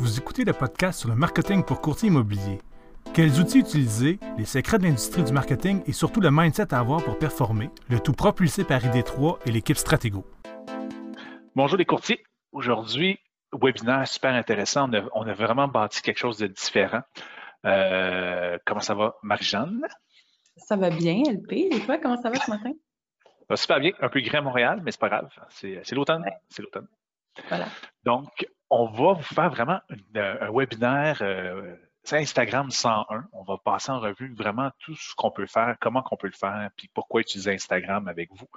Vous écoutez le podcast sur le marketing pour courtier immobilier. Quels outils utiliser, les secrets de l'industrie du marketing et surtout le mindset à avoir pour performer, le tout propulsé par ID3 et l'équipe Stratego. Bonjour les courtiers. Aujourd'hui, webinaire super intéressant. On a, vraiment bâti quelque chose de différent. Euh, comment ça va, Marie-Jeanne? Ça va bien, LP. Et toi, comment ça va ce matin? Ça va super bien. Un peu gris à Montréal, mais c'est pas grave. C'est l'automne. C'est l'automne. Donc, on va vous faire vraiment un webinaire euh, Instagram 101. On va passer en revue vraiment tout ce qu'on peut faire, comment qu'on peut le faire, puis pourquoi utiliser Instagram avec vous.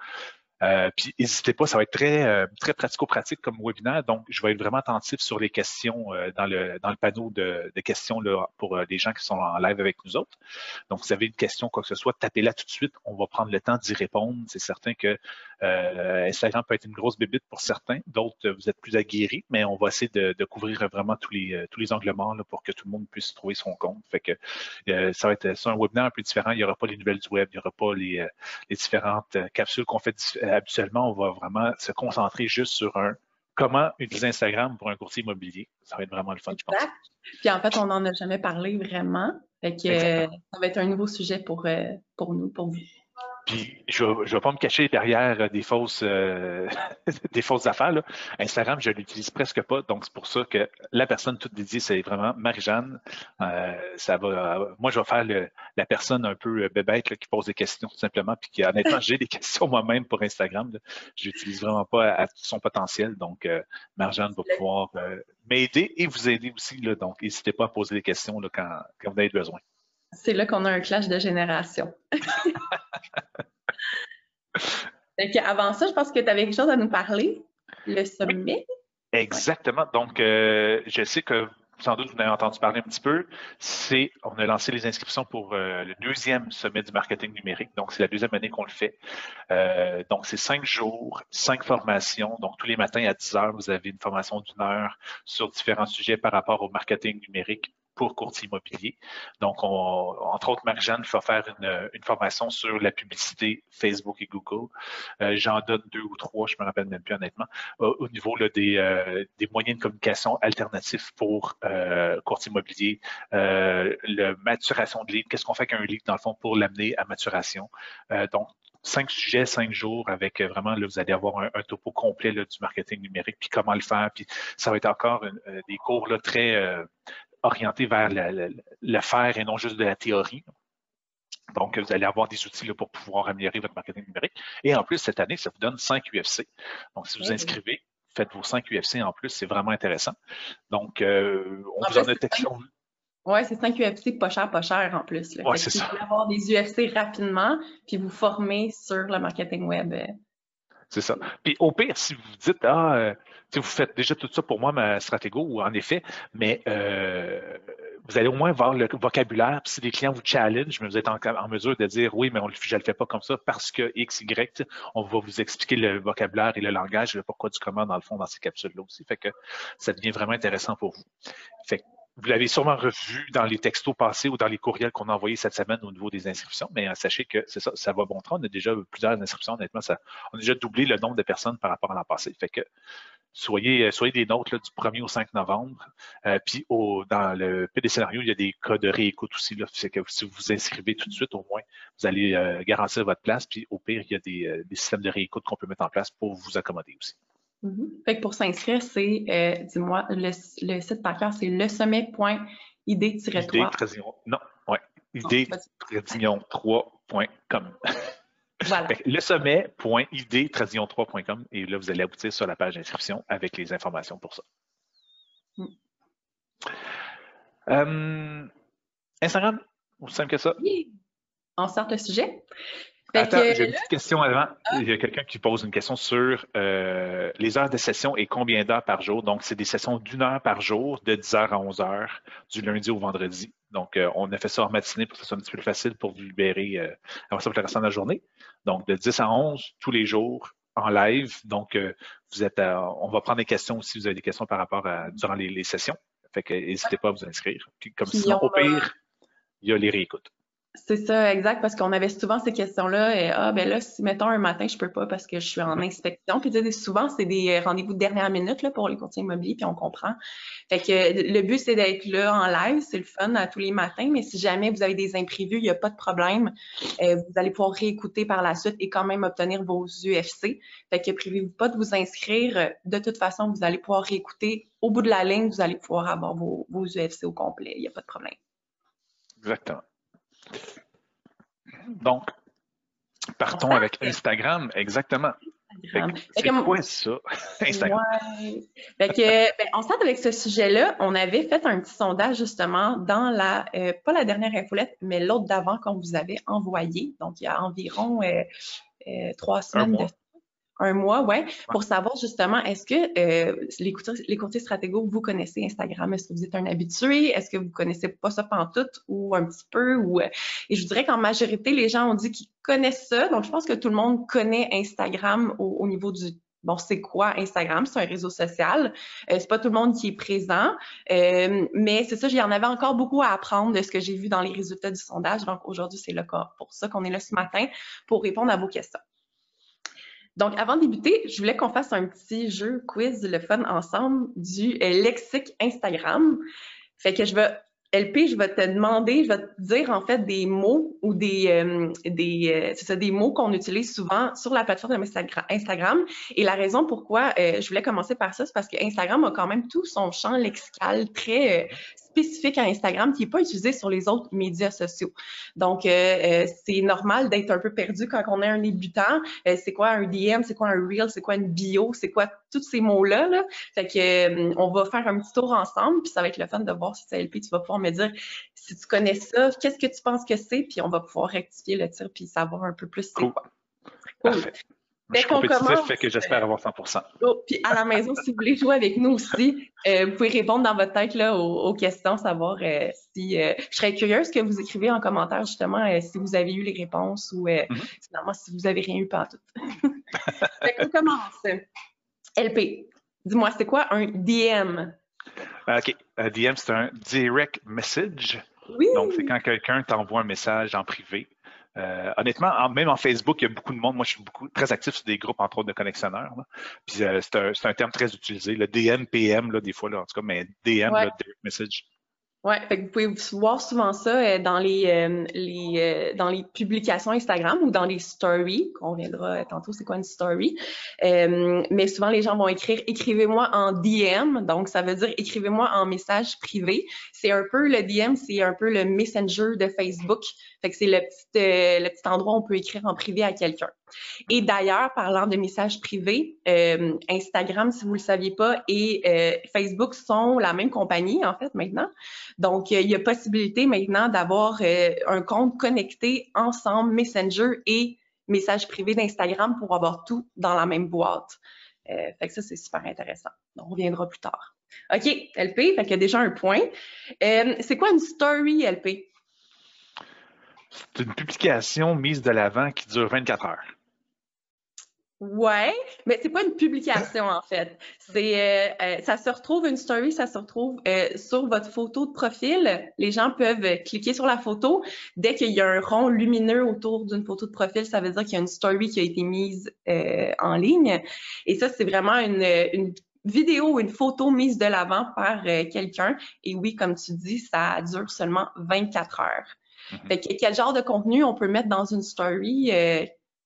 Euh, puis n'hésitez pas, ça va être très, euh, très pratico-pratique comme webinaire. Donc, je vais être vraiment attentif sur les questions euh, dans, le, dans le panneau de, questions pour les gens qui sont en live avec nous autres. Donc, si vous avez une question, quoi que ce soit, tapez-la tout de suite. On va prendre le temps d'y répondre. C'est certain que Instagram peut être une grosse bébite pour certains. D'autres, vous êtes plus aguerris, mais on va essayer de, de couvrir vraiment tous les, tous les angles morts là, pour que tout le monde puisse trouver son compte. Fait que ça va être ça, un webinaire un peu différent. Il n'y aura pas les nouvelles du web, il n'y aura pas les, les différentes capsules qu'on fait habituellement, on va vraiment se concentrer juste sur un comment utiliser Instagram pour un courtier immobilier. Ça va être vraiment le fun, je pense. Puis en fait, on n'en a jamais parlé vraiment. Fait que, ça va être un nouveau sujet pour, euh, pour nous, pour vous. Puis je ne vais, pas me cacher derrière euh, des fausses euh, des fausses affaires. Là. Instagram, je l'utilise presque pas, donc c'est pour ça que la personne toute dédiée, c'est vraiment Marie-Jeanne. Euh, ça va. moi, je vais faire le, la personne un peu bébête là, qui pose des questions tout simplement, puis qui honnêtement, j'ai des questions moi-même pour Instagram. Là. Je l'utilise vraiment pas à, son potentiel, donc Marie-Jeanne va pouvoir m'aider et vous aider aussi. Là, donc, n'hésitez pas à poser des questions là, quand, quand vous avez besoin. C'est là qu'on a un clash de génération. avant ça, je pense que tu avais quelque chose à nous parler. Le sommet. Exactement. Donc, euh, je sais que sans doute vous en avez entendu parler un petit peu. C'est, on a lancé les inscriptions pour euh, le deuxième sommet du marketing numérique. Donc, c'est la deuxième année qu'on le fait. Euh, donc, c'est cinq jours, cinq formations. Donc, tous les matins à 10 heures, vous avez une formation d'une heure sur différents sujets par rapport au marketing numérique pour courtier immobilier. Donc, on, entre autres, Marie-Jeanne va faire une, une, formation sur la publicité Facebook et Google. Euh, J'en donne deux ou trois, je me rappelle même plus honnêtement, au, au niveau là, des, euh, des, moyens de communication alternatifs pour euh, courtier immobilier, euh, la maturation de lead, qu'est-ce qu'on fait qu'un lead dans le fond pour l'amener à maturation? Euh, donc, cinq sujets, cinq jours avec euh, vraiment, là, vous allez avoir un, un topo complet là, du marketing numérique, puis comment le faire, puis ça va être encore une, des cours là, très orienté vers le, faire et non juste de la théorie. Donc, vous allez avoir des outils là, pour pouvoir améliorer votre marketing numérique. Et en plus, cette année, ça vous donne 5 UFC. Donc, si vous inscrivez, faites vos 5 UFC en plus, c'est vraiment intéressant. Donc, euh, on vous en a texté. Oui, c'est 5 UFC pas cher, pas cher en plus. Oui, c'est ça. Vous pouvez avoir des UFC rapidement, puis vous former sur le marketing web. Euh, c'est ça. Puis au pire, si vous dites, ah, euh, vous faites déjà tout ça pour moi, ma stratégie, ou en effet, mais euh, vous allez au moins voir le vocabulaire. Si les clients vous challenge, mais vous êtes en, mesure de dire, oui, mais on, je ne le fais pas comme ça parce que X, Y, on va vous expliquer le vocabulaire et le langage, le pourquoi du comment, dans le fond, dans ces capsules-là aussi. Fait que ça devient vraiment intéressant pour vous. Fait vous l'avez sûrement revu dans les textos passés ou dans les courriels qu'on a envoyés cette semaine au niveau des inscriptions, mais euh, sachez que c'est ça, ça va bon train. On a déjà plusieurs inscriptions, honnêtement, ça, on a déjà doublé le nombre de personnes par rapport à l'an passé. Fait que soyez, euh, soyez des nôtres du 1er au 5 novembre. Euh, puis au, dans le des scénarios, il y a des cas de réécoute aussi. Là, que si vous vous inscrivez tout de suite, au moins, vous allez garantir votre place. Puis au pire, il y a des, des systèmes de réécoute qu'on peut mettre en place pour vous accommoder aussi. Mm-hmm. Fait que pour s'inscrire, c'est, euh, dis-moi, le, le, site par cœur, c'est le sommet.id-3. Non, ouais. id-3.com. Voilà. le sommet.id-3.com et là, vous allez aboutir sur la page d'inscription avec les informations pour ça. Mm. Euh, Instagram, aussi simple que ça? Oui. On sort le sujet. Attends, j'ai une petite question avant. Ah. Il y a quelqu'un qui pose une question sur euh, les heures de session et combien d'heures par jour. Donc, c'est des sessions d'une heure par jour, de 10 h à 11 h du lundi au vendredi. Donc, euh, on a fait ça en matinée pour que ce soit un petit peu plus facile pour vous libérer euh, avant ça pour le restant de la journée. Donc, de 10 à 11, tous les jours, en live. Donc, vous êtes on va prendre des questions si vous avez des questions par rapport à durant les, sessions. Fait que n'hésitez pas à vous inscrire. Puis, comme sinon, au pire, il y a les réécoutes. C'est ça, exact, parce qu'on avait souvent ces questions-là. Et, ah, ben là, si, mettons, un matin, je peux pas parce que je suis en inspection. Puis, tu sais, souvent, c'est des rendez-vous de dernière minute, là, pour les courtiers immobiliers, puis on comprend. Fait que le but, c'est d'être là en live. C'est le fun à tous les matins. Mais si jamais vous avez des imprévus, il n'y a pas de problème. Euh, vous allez pouvoir réécouter par la suite et quand même obtenir vos UFC. Fait que privez-vous pas de vous inscrire. De toute façon, vous allez pouvoir réécouter. Au bout de la ligne, vous allez pouvoir avoir vos, vos UFC au complet. Il n'y a pas de problème. Exactement. Donc, partons avec Instagram, exactement. C'est quoi ça, Instagram? Ben, on sort avec ce sujet-là. On avait fait un petit sondage justement dans la, euh, pas la dernière infolette, mais l'autre d'avant qu'on vous avait envoyé. Donc, il y a environ euh, euh, trois semaines de un mois, ouais, pour savoir justement, est-ce que euh, les, courtiers, les courtiers stratégos, vous connaissez Instagram? Est-ce que vous êtes un habitué? Est-ce que vous connaissez pas ça tout ou un petit peu? Ou, euh, et je dirais qu'en majorité, les gens ont dit qu'ils connaissent ça. Donc, je pense que tout le monde connaît Instagram au, niveau du bon, c'est quoi Instagram? C'est un réseau social. Euh, c'est pas tout le monde qui est présent. Euh, mais c'est ça, j'y en avais encore beaucoup à apprendre de ce que j'ai vu dans les résultats du sondage. Donc aujourd'hui, c'est le cas pour ça qu'on est là ce matin pour répondre à vos questions. Donc, avant de débuter, je voulais qu'on fasse un petit jeu quiz, le fun ensemble, du euh, lexique Instagram. Fait que je vais LP, je vais te demander, je vais te dire en fait des mots ou des euh, des euh, ça des mots qu'on utilise souvent sur la plateforme Instagram. Et la raison pourquoi je voulais commencer par ça, c'est parce que Instagram a quand même tout son champ lexical très spécifique à Instagram qui n'est pas utilisé sur les autres médias sociaux. Donc, euh, euh, c'est normal d'être un peu perdu quand on est un débutant. Euh, c'est quoi un DM, c'est quoi un reel, c'est quoi une bio, c'est quoi tous ces mots-là. Là? Fait que on va faire un petit tour ensemble, puis ça va être le fun de voir si LP, tu vas pouvoir me dire si tu connais ça, qu'est-ce que tu penses que c'est, puis on va pouvoir rectifier le tir puis savoir un peu plus c'est quoi. Parfait. Je suis compétitif, fait que j'espère avoir 100 Puis à la maison, si vous voulez jouer avec nous aussi, euh, vous pouvez répondre dans votre tête là, aux, questions, savoir euh, si... Euh, je serais curieuse que vous écrivez en commentaire justement si vous avez eu les réponses ou mm-hmm. finalement si vous avez rien eu pas tout. fait qu'on commence. LP, dis-moi, c'est quoi un DM? OK. Un DM, c'est un direct message. Oui. Donc, c'est quand quelqu'un t'envoie un message en privé. Euh, honnêtement, même en Facebook, il y a beaucoup de monde. Moi, je suis beaucoup très actif sur des groupes, entre autres, de connexionneurs. Puis euh, c'est un, terme très utilisé. Le DM, PM, là, des fois, là, en tout cas, mais DM, direct message. Oui, vous pouvez voir souvent ça euh, dans les, euh, les euh, dans les publications Instagram ou dans les stories, qu'on viendra tantôt, c'est quoi une story. mais souvent, les gens vont écrire écrivez-moi en DM, donc ça veut dire écrivez-moi en message privé. C'est un peu le DM, c'est un peu le messenger de Facebook. Fait que c'est le petit, le petit endroit où on peut écrire en privé à quelqu'un. Et d'ailleurs, parlant de messages privés, euh, Instagram, si vous ne le saviez pas, et euh, Facebook sont la même compagnie, en fait, maintenant. Donc, euh, il y a possibilité maintenant d'avoir un compte connecté ensemble, Messenger et messages privés d'Instagram pour avoir tout dans la même boîte. fait que ça, c'est super intéressant. on reviendra plus tard. OK, LP, fait qu'il y a déjà un point. c'est quoi une story, LP? C'est une publication mise de l'avant qui dure 24 heures. Ouais, mais c'est pas une publication en fait. C'est euh, euh, ça se retrouve une story, ça se retrouve euh, sur votre photo de profil. Les gens peuvent cliquer sur la photo. Dès qu'il y a un rond lumineux autour d'une photo de profil, ça veut dire qu'il y a une story qui a été mise en ligne. Et ça, c'est vraiment une, une vidéo ou une photo mise de l'avant par quelqu'un. Et oui, comme tu dis, ça dure seulement 24 heures. Mm-hmm. Fait que quel genre de contenu on peut mettre dans une story?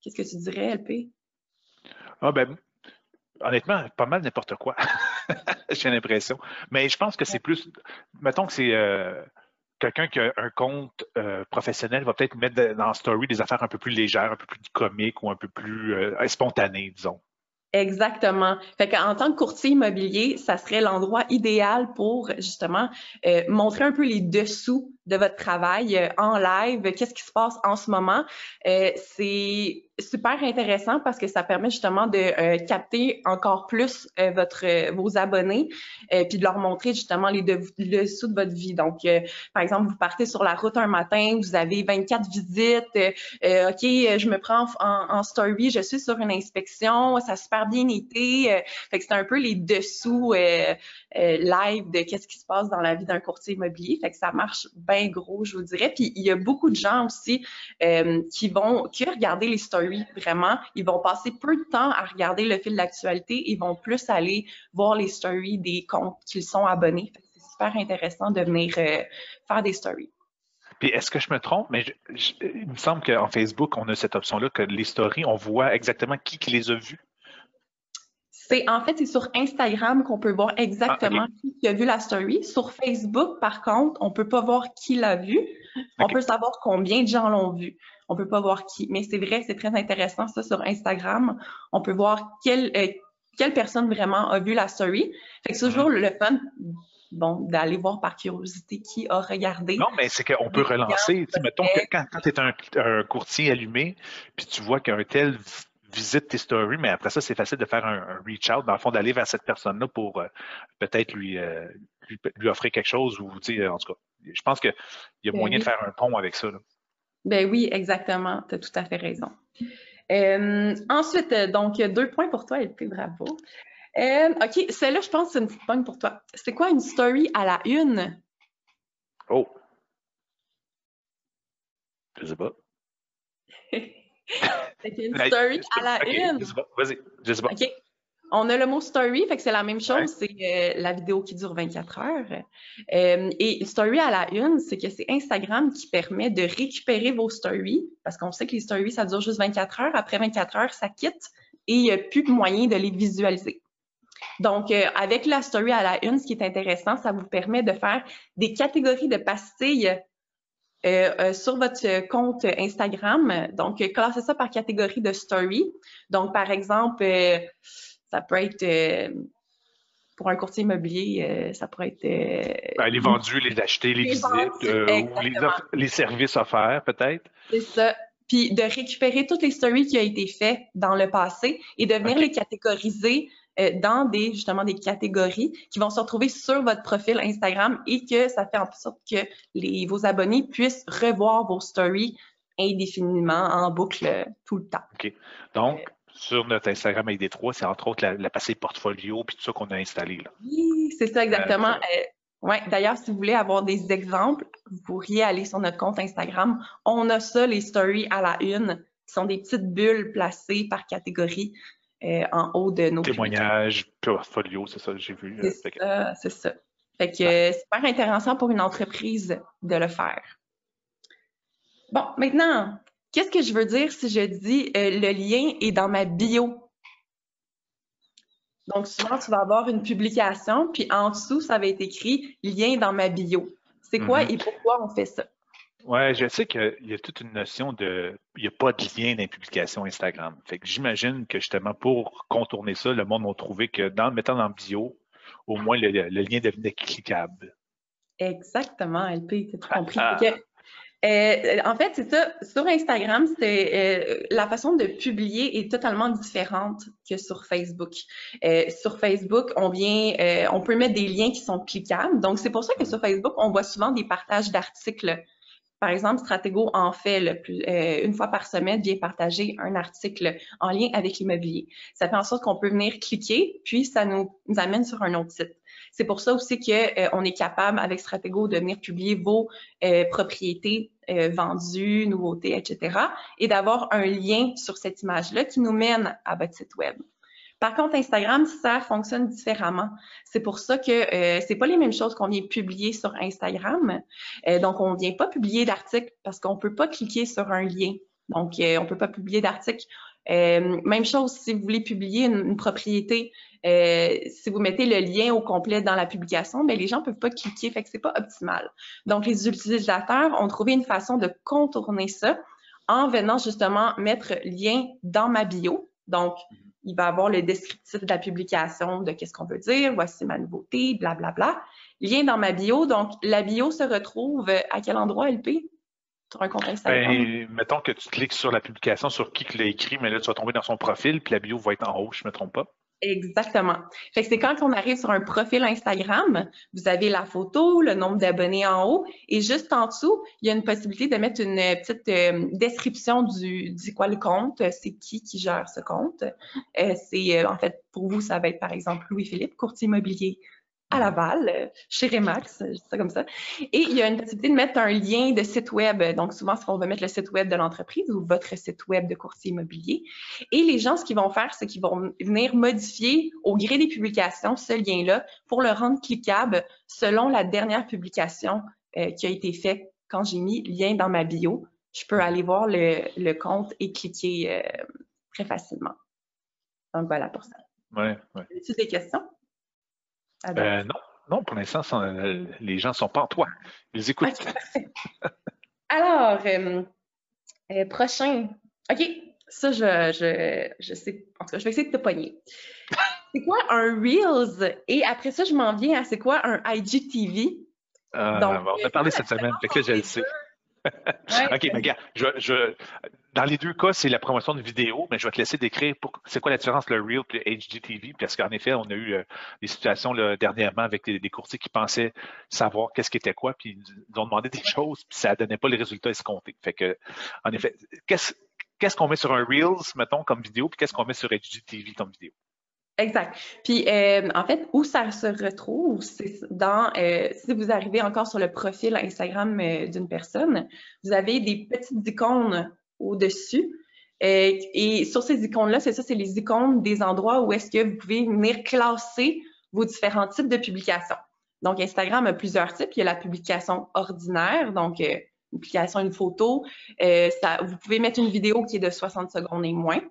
Qu'est-ce que tu dirais, LP? Ah ben, honnêtement, pas mal n'importe quoi. J'ai l'impression. Mais je pense que c'est plus, mettons que c'est euh, quelqu'un qui a un compte euh, professionnel va peut-être mettre dans Story des affaires un peu plus légères, un peu plus comiques ou un peu plus euh, spontanées, disons. Exactement. Fait tant que courtier immobilier, ça serait l'endroit idéal pour justement montrer un peu les dessous de votre travail en live, qu'est-ce qui se passe en ce moment? c'est super intéressant parce que ça permet justement de euh, capter encore plus euh, votre euh, vos abonnés puis de leur montrer justement les dessous de votre vie. Donc, par exemple, vous partez sur la route un matin, vous avez 24 visites, OK, je me prends en, en, story, je suis sur une inspection, ça a super bien été. fait que c'est un peu les dessous live de qu'est-ce qui se passe dans la vie d'un courtier immobilier. Fait que ça marche bien gros, je vous dirais. Puis il y a beaucoup de gens aussi euh, qui vont que regarder les stories, vraiment. Ils vont passer peu de temps à regarder le fil d'actualité. Ils vont plus aller voir les stories des comptes qu'ils sont abonnés. C'est super intéressant de venir euh, faire des stories. Puis est-ce que je me trompe, mais il me semble qu'en Facebook, on a cette option-là que les stories, on voit exactement qui, qui les a vues. C'est en fait c'est sur Instagram qu'on peut voir exactement ah, qui a vu la story. Sur Facebook, par contre, on peut pas voir qui l'a vu. On peut savoir combien de gens l'ont vu. On peut pas voir qui. Mais c'est vrai, c'est très intéressant ça sur Instagram. On peut voir quelle euh, quelle personne vraiment a vu la story. Fait que c'est toujours le fun bon, d'aller voir par curiosité qui a regardé. Non, mais c'est qu'on peut relancer. Mettons que quand, quand tu es un, un, courtier allumé, puis tu vois qu'un tel visite tes stories, mais après ça, c'est facile de faire un, reach out, dans le fond, d'aller vers cette personne-là pour euh, peut-être lui, euh, lui, offrir quelque chose ou, tu sais, en tout cas, je pense qu'il y a ben moyen de faire un pont avec ça. Ben oui, exactement. Tu as tout à fait raison. Euh, ensuite, donc, deux points pour toi, LP, bravo. OK, celle-là, je pense que c'est une petite pointe pour toi. C'est quoi une story à la une? Oh! Je sais pas. C'est une story à la une. Vas-y, je sais pas. OK. On a le mot story, fait que c'est la même chose, c'est euh, la vidéo qui dure 24 heures. Euh, et story à la une, c'est que c'est Instagram qui permet de récupérer vos stories, parce qu'on sait que les stories, ça dure juste 24 heures. Après 24 heures, ça quitte et il n'y a plus de moyen de les visualiser. Donc, euh, avec la story à la une, ce qui est intéressant, ça vous permet de faire des catégories de pastilles euh, euh, sur votre compte Instagram. Donc, classez ça par catégorie de story. Donc, par exemple, euh, ça peut être pour un courtier immobilier, ça pourrait être. Ben, les vendus, les achetés, les, visites, ou les, services offerts, peut-être. C'est ça. Puis de récupérer toutes les stories qui ont été faites dans le passé et de venir les catégoriser euh, dans des justement des catégories qui vont se retrouver sur votre profil Instagram et que ça fait en sorte que les, vos abonnés puissent revoir vos stories indéfiniment en boucle tout le temps. OK. Donc, sur notre Instagram avec des trois, c'est entre autres la, la passée portfolio puis tout ça qu'on a installé. Là. Oui, c'est ça exactement. Euh, ouais. D'ailleurs, si vous voulez avoir des exemples, vous pourriez aller sur notre compte Instagram. On a ça, les stories à la une, qui sont des petites bulles placées par catégorie. Euh, en haut de nos témoignages, portfolio, c'est ça, j'ai vu. Euh, c'est ça, c'est ça. Fait que c'est super intéressant pour une entreprise de le faire. Bon, maintenant, qu'est-ce que je veux dire si je dis euh, le lien est dans ma bio? Donc, souvent, tu vas avoir une publication, puis en dessous, ça va être écrit lien dans ma bio. C'est quoi mm-hmm. et pourquoi on fait ça? Oui, je sais qu'il y a toute une notion de. Il n'y a pas de lien d'impublication Instagram. Fait que j'imagine que justement, pour contourner ça, le monde a trouvé que dans le mettant dans bio, au moins le, lien devenait cliquable. Exactement, LP, tu as compris. Ah. Euh, en fait, c'est ça. Sur Instagram, c'est euh, la façon de publier est totalement différente que sur Facebook. Euh, sur Facebook, on vient, on peut mettre des liens qui sont cliquables. Donc, c'est pour ça que sur Facebook, on voit souvent des partages d'articles par exemple, Stratego en fait euh, une fois par semaine, vient partager un article en lien avec l'immobilier. Ça fait en sorte qu'on peut venir cliquer, puis ça nous, amène sur un autre site. C'est pour ça aussi qu'on euh, est capable avec Stratego de venir publier vos euh, propriétés vendues, nouveautés, etc. et d'avoir un lien sur cette image-là qui nous mène à votre site web. Par contre, Instagram, ça fonctionne différemment. C'est pour ça que euh, c'est pas les mêmes choses qu'on vient publier sur Instagram. Euh, donc, on vient pas publier d'article parce qu'on peut pas cliquer sur un lien. Donc, euh, on peut pas publier d'article. Euh, même chose si vous voulez publier une, propriété, si vous mettez le lien au complet dans la publication, mais ben, les gens peuvent pas cliquer, fait que c'est pas optimal. Donc, les utilisateurs ont trouvé une façon de contourner ça en venant justement mettre lien dans ma bio. Donc, il va avoir le descriptif de la publication de qu'est-ce qu'on veut dire, voici ma nouveauté, blablabla. Bla, bla. Lien dans ma bio. Donc, la bio se retrouve à quel endroit, LP? Sur un compte Instagram? Ben, mettons que tu cliques sur la publication, sur qui l'a écrit, mais là, tu vas tomber dans son profil, puis la bio va être en haut, je ne me trompe pas. Exactement. Fait que c'est quand on arrive sur un profil Instagram, vous avez la photo, le nombre d'abonnés en haut, et juste en dessous, il y a une possibilité de mettre une petite euh, description du, du quoi le compte, c'est qui qui gère ce compte. Euh, c'est euh, en fait pour vous, ça va être par exemple Louis-Philippe, courtier immobilier. À Laval, euh, chez Remax, je dis ça comme ça. Et il y a une possibilité de mettre un lien de site web. Donc, souvent, on va mettre le site web de l'entreprise ou votre site web de courtier immobilier. Et les gens, ce qu'ils vont faire, c'est qu'ils vont venir modifier au gré des publications ce lien-là pour le rendre cliquable selon la dernière publication euh, qui a été faite quand j'ai mis lien dans ma bio. Je peux aller voir le, compte et cliquer euh, très facilement. Donc, voilà pour ça. Ouais, ouais. As-tu des questions? Euh, non, non, pour l'instant, euh, les gens ne sont pas en toi. Ils écoutent. Alors, euh, prochain. OK, ça, je, je, je, sais. En tout cas, je vais essayer de te pogner. c'est quoi un Reels? Et après ça, je m'en viens à c'est quoi un IGTV? Donc, on a parlé cette semaine, fait que là, je le sais. OK, mais gars, je, dans les deux cas, c'est la promotion de vidéo, mais je vais te laisser décrire c'est quoi la différence le Real et le HGTV, parce qu'en effet, on a eu euh, des situations dernièrement avec des, courtiers qui pensaient savoir qu'est-ce qui était quoi, puis ils ont demandé des choses, puis ça ne donnait pas les résultats escomptés. Fait que, en effet, qu'est-ce qu'on met sur un Reels, mettons, comme vidéo, puis qu'est-ce qu'on met sur HGTV comme vidéo? Exact. Puis, euh, en fait, où ça se retrouve, c'est dans, euh, si vous arrivez encore sur le profil Instagram d'une personne, vous avez des petites icônes au-dessus. et sur ces icônes-là, c'est ça, c'est les icônes des endroits où est-ce que vous pouvez venir classer vos différents types de publications. Donc, Instagram a plusieurs types. Il y a la publication ordinaire, donc une publication, une photo. ça, vous pouvez mettre une vidéo qui est de 60 secondes et moins.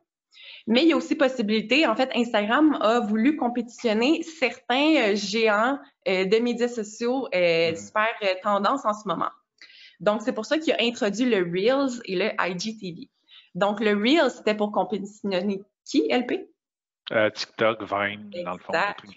Mais il y a aussi possibilité, en fait, Instagram a voulu compétitionner certains euh, géants euh, de médias sociaux euh, super tendance en ce moment. Donc, c'est pour ça qu'il a introduit le Reels et le IGTV. Donc, le Reels, c'était pour compétitionner qui, LP? TikTok, Vine, dans le fond, tout.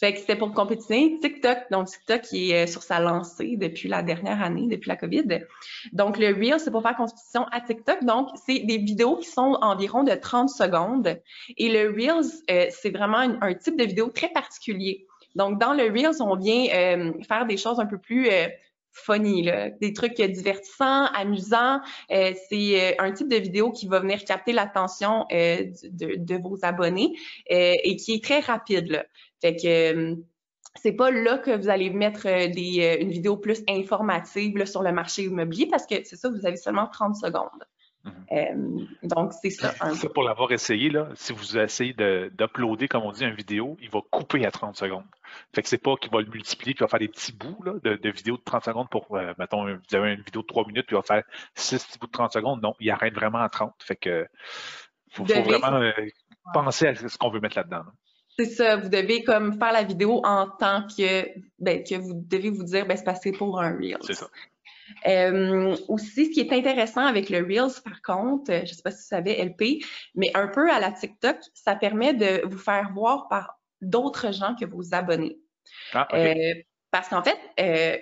Fait que c'était pour compétitionner TikTok. Donc, TikTok qui est euh, sur sa lancée depuis la dernière année, depuis la COVID. Donc, le Reel, c'est pour faire compétition à TikTok. Donc, c'est des vidéos qui sont environ de 30 secondes. Et le Reels, euh, c'est vraiment un, type de vidéo très particulier. Donc, dans le Reels, on vient euh, faire des choses un peu plus funny, là. des trucs divertissants, amusants. c'est un type de vidéo qui va venir capter l'attention de, de, vos abonnés et qui est très rapide. Là. Fait que euh, c'est pas là que vous allez mettre euh, des, euh, une vidéo plus informative sur le marché immobilier parce que c'est ça, vous avez seulement 30 secondes. Mhm. donc, c'est ça. pour l'avoir essayé, là, si vous essayez d'uploader, comme on dit, une vidéo, il va couper à 30 secondes. Fait que c'est pas qu'il va le multiplier puis il va faire des petits bouts de, de vidéos de 30 secondes pour, mettons, vous avez une vidéo de 3 minutes puis il va faire 6 petits bouts de 30 secondes. Non, il arrête vraiment à 30. Fait que faut, faut vraiment penser à ce qu'on veut mettre là-dedans. C'est ça, vous devez comme faire la vidéo en tant que, ben, que vous devez vous dire, ben, c'est passé pour un Reels. C'est ça. Euh, aussi, ce qui est intéressant avec le Reels, par contre, je ne sais pas si vous savez, LP, mais un peu à la TikTok, ça permet de vous faire voir par d'autres gens que vos abonnés. Ah, euh, parce qu'en fait, euh,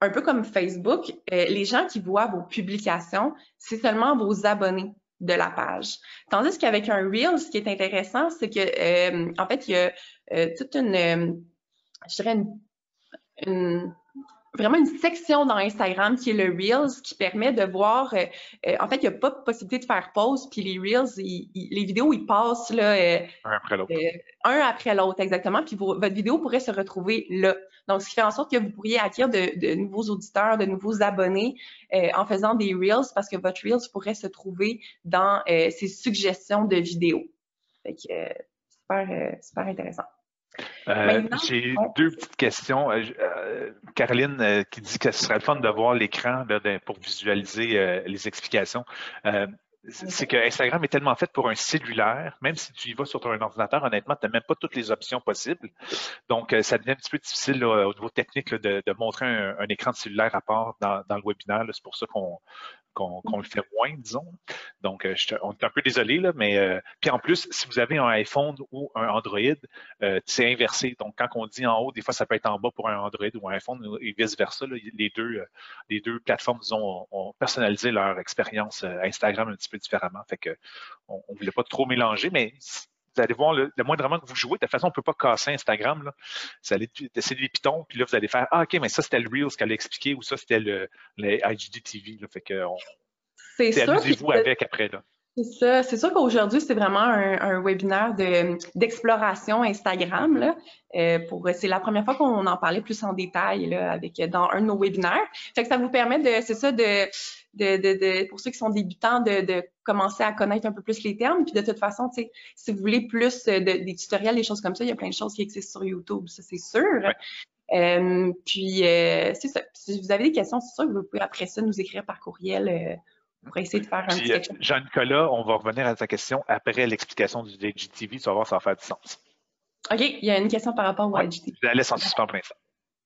un peu comme Facebook, les gens qui voient vos publications, c'est seulement vos abonnés de la page. Tandis qu'avec un Reel, ce qui est intéressant, c'est que euh, en fait, il y a euh, toute une, euh, je dirais une, vraiment une section dans Instagram qui est le Reels qui permet de voir. en fait, il n'y a pas de possibilité de faire pause, puis les Reels, les vidéos, ils passent là, un après l'autre. un après l'autre, exactement. Puis votre vidéo pourrait se retrouver là. Donc, ce qui fait en sorte que vous pourriez acquérir de, nouveaux auditeurs, de nouveaux abonnés euh, en faisant des Reels parce que votre Reels pourrait se trouver dans euh, ces suggestions de vidéos. Fait que, euh, super, super intéressant. J'ai deux petites questions. Caroline qui dit que ce serait le fun de voir l'écran pour visualiser les explications c'est que Instagram est tellement fait pour un cellulaire, même si tu y vas sur ton ordinateur, honnêtement, tu n'as même pas toutes les options possibles. Donc, euh, ça devient un petit peu difficile au niveau technique de, montrer un, écran de cellulaire à part dans, dans le webinaire. C'est pour ça qu'on le fait moins, disons. Donc, euh, on est un peu désolé, là, mais euh, puis en plus, si vous avez un iPhone ou un Android, euh, c'est inversé. Donc, quand on dit en haut, des fois, ça peut être en bas pour un Android ou un iPhone et vice-versa. Les deux, les deux plateformes, disons, ont, personnalisé leur expérience Instagram un petit peu différemment. Fait que on ne voulait pas trop mélanger, mais vous allez voir le, moindrement que vous jouez. De toute façon, on ne peut pas casser Instagram. Là. Vous allez essayer des pitons, puis là, vous allez faire Ah, OK, mais ça, c'était le Reels qu'elle a expliqué ou ça, c'était le, le IGDTV. Là. Fait que c'est sûr. Amusez-vous avec après. Là. C'est ça. C'est sûr qu'aujourd'hui, c'est vraiment un, webinaire d'exploration Instagram. Là, euh, pour, c'est la première fois qu'on en parlait plus en détail là, avec, dans un de nos webinaires. Fait que ça vous permet de, c'est ça, de, de, de, pour ceux qui sont débutants, de, de, commencer à connaître un peu plus les termes. Puis de toute façon, si vous voulez plus de, des tutoriels, des choses comme ça, il y a plein de choses qui existent sur YouTube, ça c'est sûr. Euh, puis euh, c'est ça. Si vous avez des questions, c'est sûr que vous pouvez après ça nous écrire par courriel essayer de faire un petit Jean-Nicolas, on va revenir à ta question après l'explication du IGTV. Tu vas voir, ça va faire du sens. OK, il y a une question par rapport au IGTV. Je la laisse en suspens pour l'instant.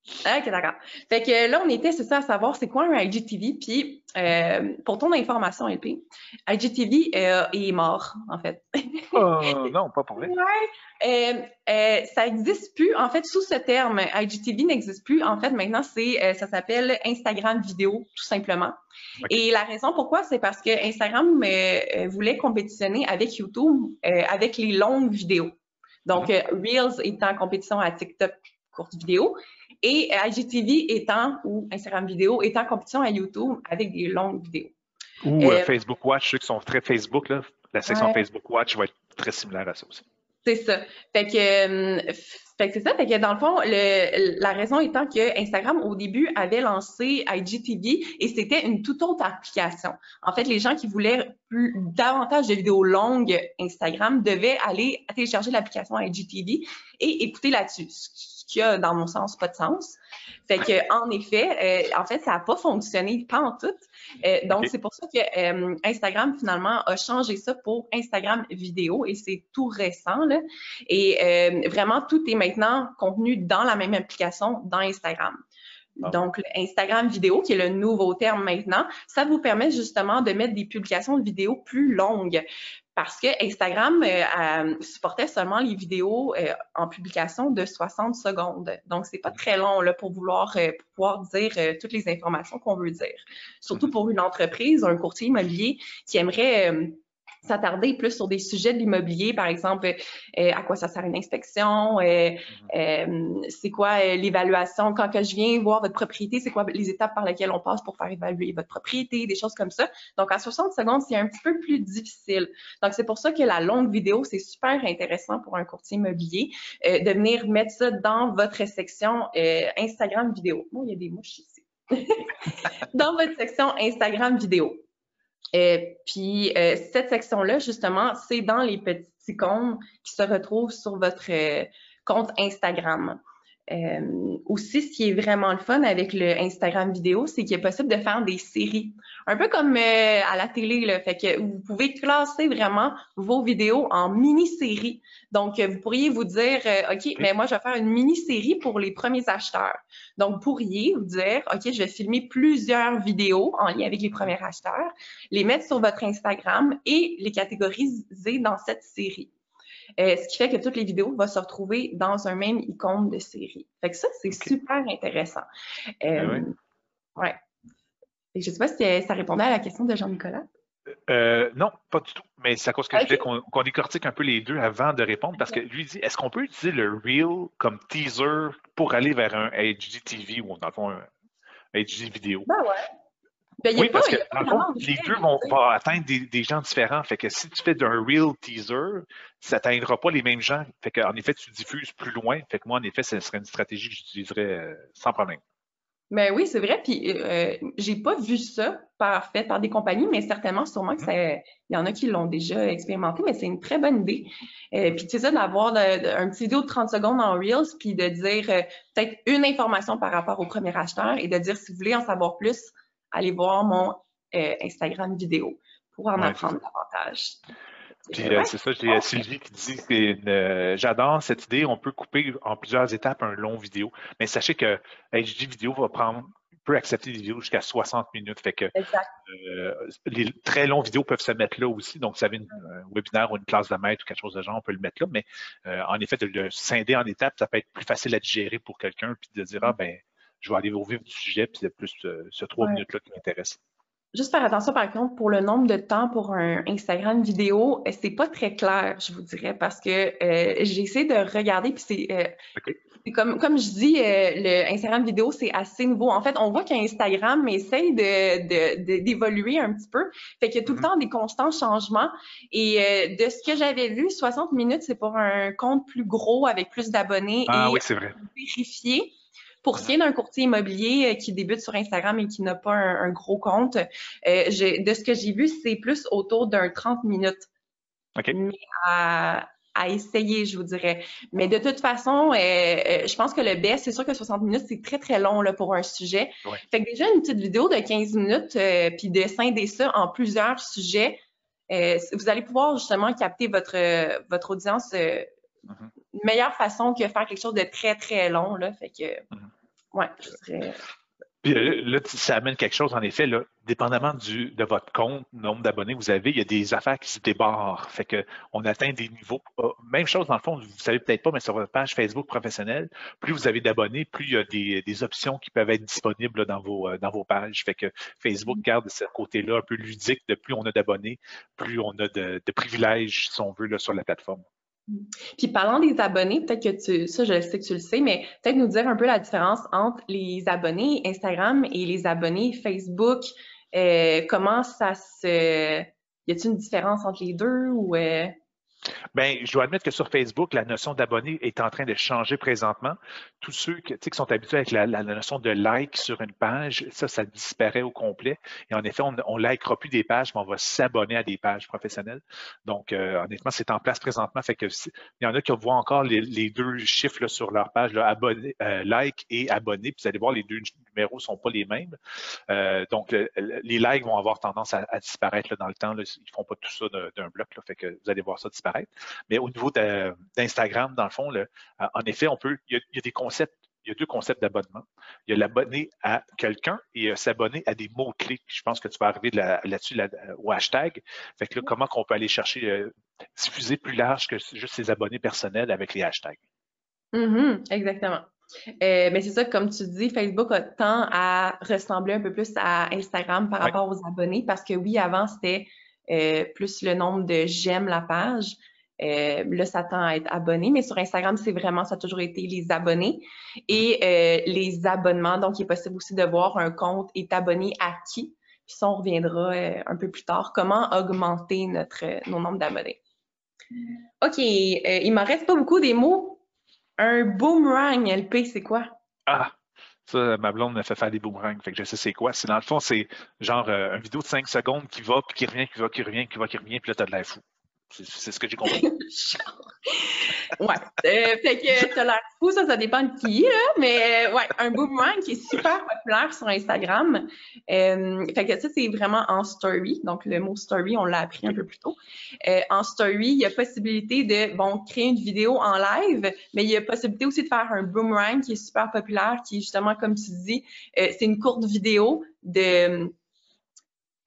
OK, d'accord. Fait que là, on était, c'est ça, à savoir c'est quoi un IGTV. Puis, euh, pour ton information, LP, IGTV euh, est mort, en fait. oh, non, pas pour vrai. Ouais. Euh, ça n'existe plus. En fait, sous ce terme, IGTV n'existe plus. En fait, maintenant, c'est, ça s'appelle Instagram vidéo, tout simplement. Et la raison pourquoi, c'est parce que Instagram voulait compétitionner avec YouTube avec les longues vidéos. Donc, mm-hmm. Reels est en compétition à TikTok courte vidéo et IGTV étant, ou Instagram vidéo, est en compétition à YouTube avec des longues vidéos. Ou euh, euh, Facebook Watch, ceux qui sont très Facebook, là, la section Facebook Watch va être très similaire à ça aussi. C'est ça. Fait que, euh, fait que c'est ça. Fait que dans le fond, le, la raison étant que Instagram, au début, avait lancé IGTV et c'était une toute autre application. En fait, les gens qui voulaient plus, davantage de vidéos longues Instagram devaient aller télécharger l'application IGTV et écouter là-dessus qui a, dans mon sens, pas de sens. Fait que, en effet, euh, en fait, ça n'a pas fonctionné, pas en tout. Euh, donc, c'est pour ça que euh, Instagram, finalement, a changé ça pour Instagram vidéo et c'est tout récent. Là. Et vraiment, tout est maintenant contenu dans la même application, dans Instagram. Ah. Donc, Instagram vidéo, qui est le nouveau terme maintenant, ça vous permet justement de mettre des publications de vidéos plus longues parce que Instagram euh, supportait seulement les vidéos euh, en publication de 60 secondes. Donc, c'est pas très long là, pour vouloir euh, pouvoir dire toutes les informations qu'on veut dire. Surtout mm-hmm. pour une entreprise, un courtier immobilier qui aimerait s'attarder plus sur des sujets de l'immobilier, par exemple, euh, à quoi ça sert une inspection, euh, mm-hmm. euh, c'est quoi l'évaluation, quand que je viens voir votre propriété, c'est quoi les étapes par lesquelles on passe pour faire évaluer votre propriété, des choses comme ça. Donc, à 60 secondes, c'est un petit peu plus difficile. Donc, c'est pour ça que la longue vidéo, c'est super intéressant pour un courtier immobilier de venir mettre ça dans votre section Instagram vidéo. Bon, il y a des mouches ici. dans votre section Instagram vidéo. Euh, puis euh, cette section-là, justement, c'est dans les petits icônes qui se retrouvent sur votre euh, compte Instagram. Euh, aussi, ce qui est vraiment le fun avec le Instagram vidéo, c'est qu'il est possible de faire des séries. Un peu comme euh, à la télé, là. Fait que vous pouvez classer vraiment vos vidéos en mini-séries. Donc, vous pourriez vous dire, euh, OK, mais moi, je vais faire une mini-série pour les premiers acheteurs. Donc, vous pourriez vous dire, OK, je vais filmer plusieurs vidéos en lien avec les premiers acheteurs, les mettre sur votre Instagram et les catégoriser dans cette série. Euh, ce qui fait que toutes les vidéos vont se retrouver dans un même icône de série. Fait que ça, c'est super intéressant. Ben euh, ouais. je ne sais pas si ça répondait à la question de Jean-Nicolas? Euh, non, pas du tout. Mais c'est à cause que je voulais qu'on décortique un peu les deux avant de répondre, parce que lui dit est-ce qu'on peut utiliser le Reel comme teaser pour aller vers un HGTV ou dans le fond un HD vidéo? Ben ouais. Ben, oui, parce que les deux vont, atteindre des, gens différents. Fait que si tu fais d'un real teaser, ça n'atteindra pas les mêmes gens. Fait que, en effet, tu diffuses plus loin. Fait que moi, en effet, ce serait une stratégie que j'utiliserais euh, sans problème. Ben oui, c'est vrai. Puis euh, j'ai pas vu ça par fait par des compagnies, mais certainement, sûrement que mm-hmm. il y en a qui l'ont déjà expérimenté, mais c'est une très bonne idée. Euh, puis tu sais ça, d'avoir un petit vidéo de 30 secondes en Reels, puis de dire euh, peut-être une information par rapport au premier acheteur et de dire si vous voulez en savoir plus, allez voir mon euh, Instagram vidéo pour en apprendre davantage. Euh, c'est ça, j'ai Sylvie qui dit que euh, j'adore cette idée, on peut couper en plusieurs étapes un long vidéo. Mais sachez que HD vidéo va prendre peut accepter des vidéos jusqu'à 60 minutes. Fait que les très longs vidéos peuvent se mettre là aussi. Donc, si vous avez un webinaire ou une classe de maître ou quelque chose de genre, on peut le mettre là. Mais en effet, de le scinder en étapes, ça peut être plus facile à digérer pour quelqu'un, puis de dire, ah ben, je vais aller au vif du sujet, puis c'est plus ce trois minutes-là qui m'intéresse. juste faire attention, par contre, pour le nombre de temps pour un Instagram vidéo, c'est pas très clair, je vous dirais, parce que euh, j'ai essayé de regarder, puis c'est euh, comme, comme je dis, euh, le Instagram vidéo, c'est assez nouveau. En fait, on voit qu'Instagram essaye de, d'évoluer un petit peu. Fait qu'il y a tout le mm-hmm. temps des constants changements. Et de ce que j'avais vu, 60 minutes, c'est pour un compte plus gros avec plus d'abonnés. Ah oui, c'est vrai. Vérifier. Pour ce qui est d'un courtier immobilier euh, qui débute sur Instagram et qui n'a pas un, gros compte, euh, de ce que j'ai vu, c'est plus autour d'un 30 minutes. OK. Mais à, essayer, je vous dirais. Mais de toute façon, euh, je pense que le best, c'est sûr que 60 minutes, c'est très, très long là, pour un sujet. Fait que déjà, une petite vidéo de 15 minutes, puis de scinder ça en plusieurs sujets, vous allez pouvoir justement capter votre, votre audience mm-hmm meilleure façon que faire quelque chose de très, très long. Là. Fait que, mhm. ouais, je serais... Puis euh, là, ça amène quelque chose, en effet, là, dépendamment du, de votre compte, nombre d'abonnés que vous avez, il y a des affaires qui se débarrent. Fait que on atteint des niveaux. Euh, même chose, dans le fond, vous ne savez peut-être pas, mais sur votre page Facebook professionnelle, plus vous avez d'abonnés, plus il y a des, des, options qui peuvent être disponibles dans vos, euh, dans vos pages. Fait que Facebook mm. garde ce côté-là un peu ludique. De plus on a d'abonnés, plus on a de, de, privilèges, si on veut, là, sur la plateforme. Puis parlant des abonnés, peut-être que tu, ça je sais que tu le sais, mais peut-être nous dire un peu la différence entre les abonnés Instagram et les abonnés Facebook. Euh, comment ça se, y a-t-il une différence entre les deux ou euh... Bien, je dois admettre que sur Facebook, la notion d'abonné est en train de changer présentement. Tous ceux qui, sont habitués avec la, notion de like sur une page, ça, ça disparaît au complet. Et en effet, on ne likera plus des pages, mais on va s'abonner à des pages professionnelles. Donc, euh, honnêtement, c'est en place présentement. Fait que il y en a qui voient encore les, deux chiffres sur leur page, euh, like et abonné. Puis vous allez voir, les deux numéros ne sont pas les mêmes. Euh, donc, les likes vont avoir tendance à, disparaître dans le temps. Ils ne font pas tout ça d'un bloc. Fait que vous allez voir ça disparaître. Mais au niveau d'Instagram, dans le fond, euh, en effet, on peut, il y, a, des concepts il y a deux concepts d'abonnement. Il y a l'abonné à quelqu'un et s'abonner à des mots-clés. Je pense que tu vas arriver là-dessus au hashtag. Fait que là, comment qu'on peut aller chercher, euh, diffuser plus large que juste ses abonnés personnels avec les hashtags? Mm-hmm, exactement. Euh, mais c'est ça, comme tu dis, Facebook a tend à ressembler un peu plus à Instagram par rapport aux abonnés parce que oui, avant, c'était euh, plus le nombre de j'aime la page. Euh, là, ça tend à être abonné, mais sur Instagram, c'est vraiment, ça a toujours été les abonnés et euh, les abonnements. Donc, il est possible aussi de voir un compte est abonné à qui. Puis ça, on reviendra un peu plus tard. Comment augmenter notre, nos nombres d'abonnés? OK, il m'en reste pas beaucoup des mots. Un boomerang LP, c'est quoi? Ah, ça, ma blonde m'a fait faire des boomerangs. Fait que je sais c'est quoi. C'est dans le fond, c'est genre euh, une vidéo de 5 secondes qui va, puis qui revient, qui va, qui revient, qui va, qui revient, puis là, t'as de l'air fou. C'est ce que j'ai compris. ouais. Euh, fait que t'as l'air fou, ça, ça dépend de qui, là. Mais euh, ouais, un boomerang qui est super populaire sur Instagram. Euh, fait que ça, c'est vraiment en story. Donc, le mot story, on l'a appris un peu plus tôt. Euh, en story, il y a possibilité de, bon, créer une vidéo en live, mais il y a possibilité aussi de faire un boomerang qui est super populaire, qui est justement, comme tu dis, c'est une courte vidéo de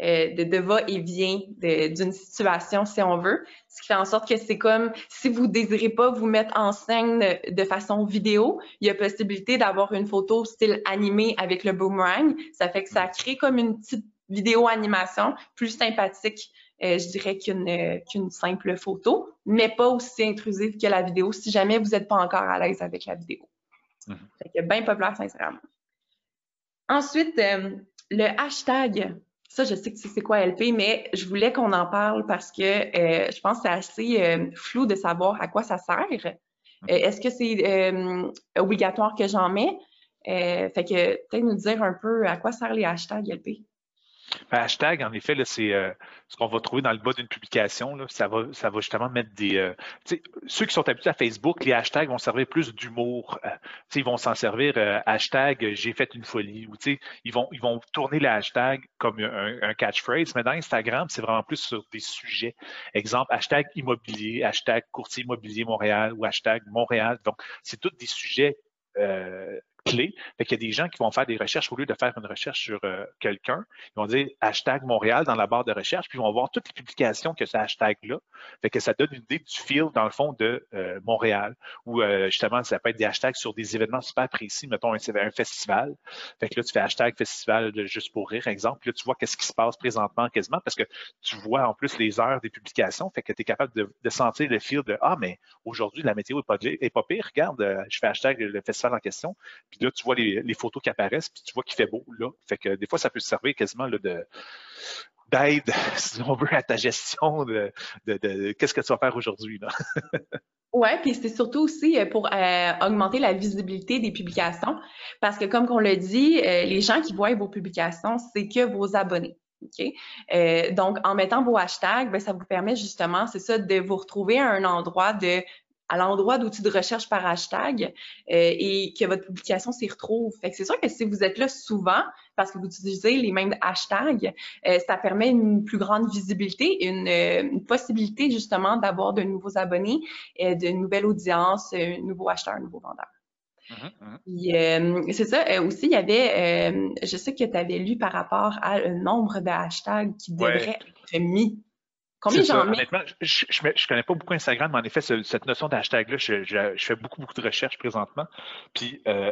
euh, de, de va-et-vient d'une situation, si on veut. Ce qui fait en sorte que c'est comme si vous désirez pas vous mettre en scène de, façon vidéo, il y a possibilité d'avoir une photo style animé avec le boomerang. Ça fait que ça crée comme une petite vidéo animation plus sympathique, euh, je dirais, qu'une qu'une simple photo, mais pas aussi intrusive que la vidéo si jamais vous n'êtes pas encore à l'aise avec la vidéo. Mm Fait que bien populaire, sincèrement. Ensuite, euh, le hashtag. Ça, je sais que c'est quoi LP, mais je voulais qu'on en parle parce que euh, je pense que c'est assez euh, flou de savoir à quoi ça sert. Euh, est-ce que c'est obligatoire que j'en mets? fait que peut-être nous dire un peu à quoi servent les hashtags LP. Ben, hashtag, en effet, c'est euh, ce qu'on va trouver dans le bas d'une publication. ça, va, ça va justement mettre des. Euh, ceux qui sont habitués à Facebook, les hashtags vont servir plus d'humour. Euh, ils vont s'en servir hashtag j'ai fait une folie ou ils vont, ils vont tourner le hashtag comme un, catchphrase. Mais dans Instagram, c'est vraiment plus sur des sujets. Exemple, hashtag immobilier, hashtag courtier immobilier Montréal ou hashtag Montréal. Donc, c'est tous des sujets clé. Fait qu'il y a des gens qui vont faire des recherches au lieu de faire une recherche sur euh, quelqu'un. Ils vont dire hashtag Montréal dans la barre de recherche, puis ils vont voir toutes les publications que ce hashtag-là. Fait que ça donne une idée du feel, dans le fond, de euh, Montréal. Ou euh, justement, ça peut être des hashtags sur des événements super précis, mettons un, festival. Fait que là, tu fais hashtag festival de juste pour rire, exemple. Puis là, tu vois qu'est-ce qui se passe présentement quasiment, parce que tu vois en plus les heures des publications. Fait que tu es capable de, sentir le feel de Ah, mais aujourd'hui, la météo n'est pas, est pas pire. Regarde, je fais hashtag le festival en question. Puis là, tu vois les, photos qui apparaissent, puis tu vois qu'il fait beau, là. Fait que des fois, ça peut se servir quasiment là, de d'aide, si on veut, à ta gestion de, qu'est-ce que tu vas faire aujourd'hui. Oui, puis c'est surtout aussi euh, pour euh, augmenter la visibilité des publications, parce que comme on l'a dit, euh, les gens qui voient vos publications, c'est que vos abonnés. donc, en mettant vos hashtags, ben, ça vous permet justement, c'est ça, de vous retrouver à un endroit de à l'endroit d'outils de recherche par hashtag euh, et que votre publication s'y retrouve. Fait que c'est sûr que si vous êtes là souvent, parce que vous utilisez les mêmes hashtags, euh, ça permet une plus grande visibilité, une, euh, une possibilité justement d'avoir de nouveaux abonnés, de nouvelles audiences, un nouveau acheteur, un nouveau vendeur. Mm-hmm, mm-hmm. c'est ça. aussi, il y avait, je sais que tu avais lu par rapport à le nombre de hashtags qui devraient être mis Combien j'en mets? Honnêtement, je, je, connais pas beaucoup Instagram, mais en effet, cette notion d'hashtag-là, je, je, fais beaucoup, beaucoup de recherches présentement. Puis, euh,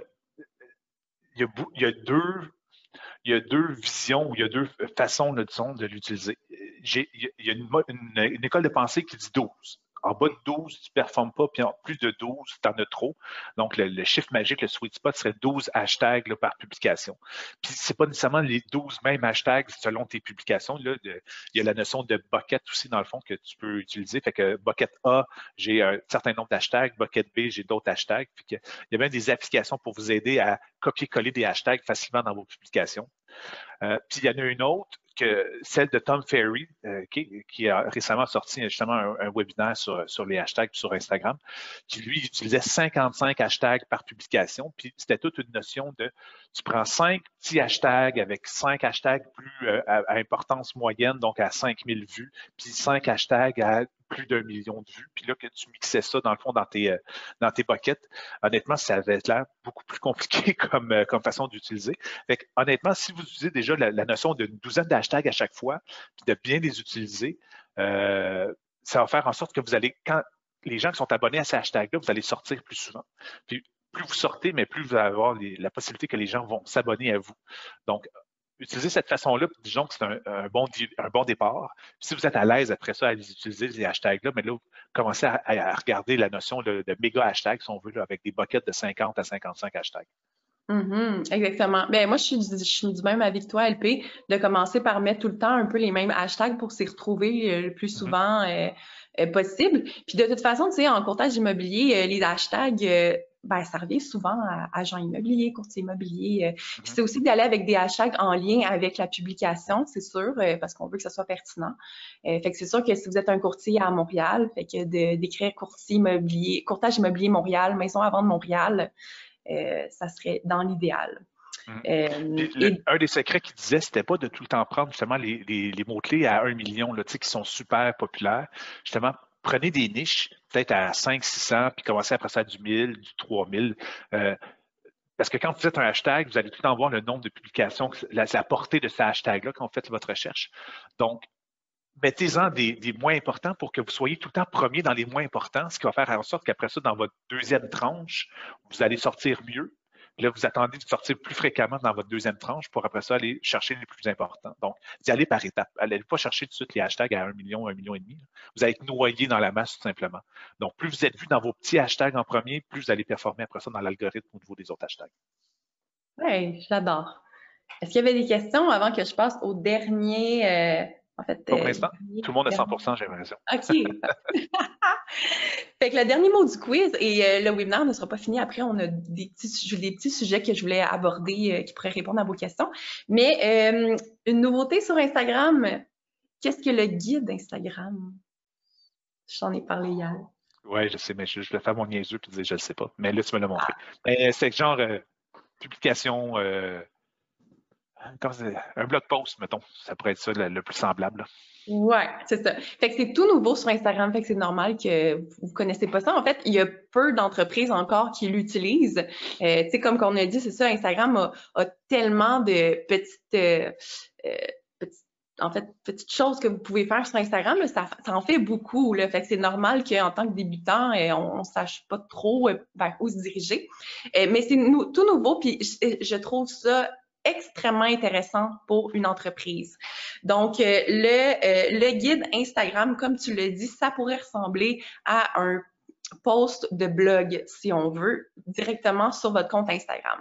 il, y a, il, y a, deux. Il y a deux visions ou il y a deux façons, disons, de l'utiliser. Il y a une, une, école de pensée qui dit 12 en bas de 12, tu ne performes pas, puis en plus de 12, tu en as trop. Donc, le, chiffre magique, le sweet spot serait 12 hashtags par publication. Puis, c'est pas nécessairement les 12 mêmes hashtags selon tes publications. Là, il y a la notion de bucket aussi, dans le fond, que tu peux utiliser. Fait que bucket A, j'ai un certain nombre d'hashtags. Bucket B, j'ai d'autres hashtags. Puis il y a même des applications pour vous aider à copier-coller des hashtags facilement dans vos publications. Euh, puis il y en a une autre que celle de Tom Ferry, euh, qui, a récemment sorti justement un, webinaire sur, sur, les hashtags sur Instagram, qui lui utilisait 55 hashtags par publication. Puis c'était toute une notion de tu prends cinq petits hashtags avec cinq hashtags plus euh, à, importance moyenne, donc à 5000 vues, puis cinq hashtags à plus d'un million de vues, puis là que tu mixais ça dans le fond dans tes, euh, dans honnêtement, ça avait l'air beaucoup plus compliqué comme, euh, comme façon d'utiliser. Honnêtement, si vous utilisez déjà la, notion d'une douzaine d'hashtags à chaque fois, puis de bien les utiliser, euh, ça va faire en sorte que vous allez, quand les gens qui sont abonnés à ces hashtags-là, vous allez sortir plus souvent. Puis plus vous sortez, mais plus vous allez avoir la possibilité que les gens vont s'abonner à vous. Donc, utiliser cette façon-là, disons que c'est un, bon, un bon départ. si vous êtes à l'aise après ça à utiliser ces hashtags-là, mais là, vous commencez à, regarder la notion de, méga hashtag, si on veut, avec des buckets de 50 à 55 hashtags. Mm-hmm, exactement. Ben, moi, je suis, je suis, du même avec toi, LP, de commencer par mettre tout le temps un peu les mêmes hashtags pour s'y retrouver euh, le plus mm-hmm. souvent euh, euh, possible. Puis de toute façon, tu sais, en courtage immobilier, les hashtags, ben, ça revient souvent à agent immobilier, courtier immobilier. Euh, mm-hmm. c'est aussi d'aller avec des hashtags en lien avec la publication, c'est sûr, euh, parce qu'on veut que ça soit pertinent. Euh, fait que c'est sûr que si vous êtes un courtier à Montréal, fait que d'écrire courtier immobilier, courtage immobilier Montréal, maison à vendre Montréal, ça serait dans l'idéal. Mm-hmm. Un des secrets qu'il disait, c'était pas de tout le temps prendre justement les, les mots-clés à un million, là, qui sont super populaires. Justement, prenez des niches, peut-être à 5 600, puis commencez après ça du 1000, du 3000. Euh, parce que quand vous faites un hashtag, vous allez tout le temps voir le nombre de publications, la, portée de ce hashtag-là quand vous faites votre recherche. Donc, mettez-en des, des, moins importants pour que vous soyez tout le temps premier dans les moins importants, ce qui va faire en sorte qu'après ça, dans votre deuxième tranche, vous allez sortir mieux Là, vous attendez de sortir plus fréquemment dans votre deuxième tranche pour après ça aller chercher les plus importants. Donc, d'y aller par étapes. Allez pas chercher tout de suite les hashtags à un million, un million et demi. Vous allez être noyé dans la masse tout simplement. Donc, plus vous êtes vu dans vos petits hashtags en premier, plus vous allez performer après ça dans l'algorithme au niveau des autres hashtags. Oui, j'adore. Est-ce qu'il y avait des questions avant que je passe au dernier euh, en fait, Pour euh, l'instant, tout le monde est 100% j'ai l'impression. OK. fait que le dernier mot du quiz, et euh, le webinaire ne sera pas fini. Après, on a des petits, des petits sujets que je voulais aborder euh, qui pourraient répondre à vos questions. Mais une nouveauté sur Instagram, qu'est-ce que le guide Instagram? J'en ai parlé hier. Oui, je sais, mais je, vais faire mon niaiseux et dire je ne sais pas. Mais là, tu me l'as montré. Ah. c'est genre publication un blog post, mettons. Ça pourrait être ça le, plus semblable. Ouais, c'est ça. Fait que c'est tout nouveau sur Instagram, fait que c'est normal que vous connaissez pas ça. En fait, il y a peu d'entreprises encore qui l'utilisent. Euh, tu sais, comme on a dit, c'est ça, Instagram a, tellement de petites, euh, euh, petites, en fait, petites choses que vous pouvez faire sur Instagram. ça, ça, en fait beaucoup. Là, fait que c'est normal qu'en tant que débutant, on, ne sache pas trop vers où se diriger. mais c'est tout nouveau, puis je trouve ça extrêmement intéressant pour une entreprise. Donc, euh, le, euh, le guide Instagram, comme tu l'as dit, ça pourrait ressembler à un post de blog, si on veut, directement sur votre compte Instagram.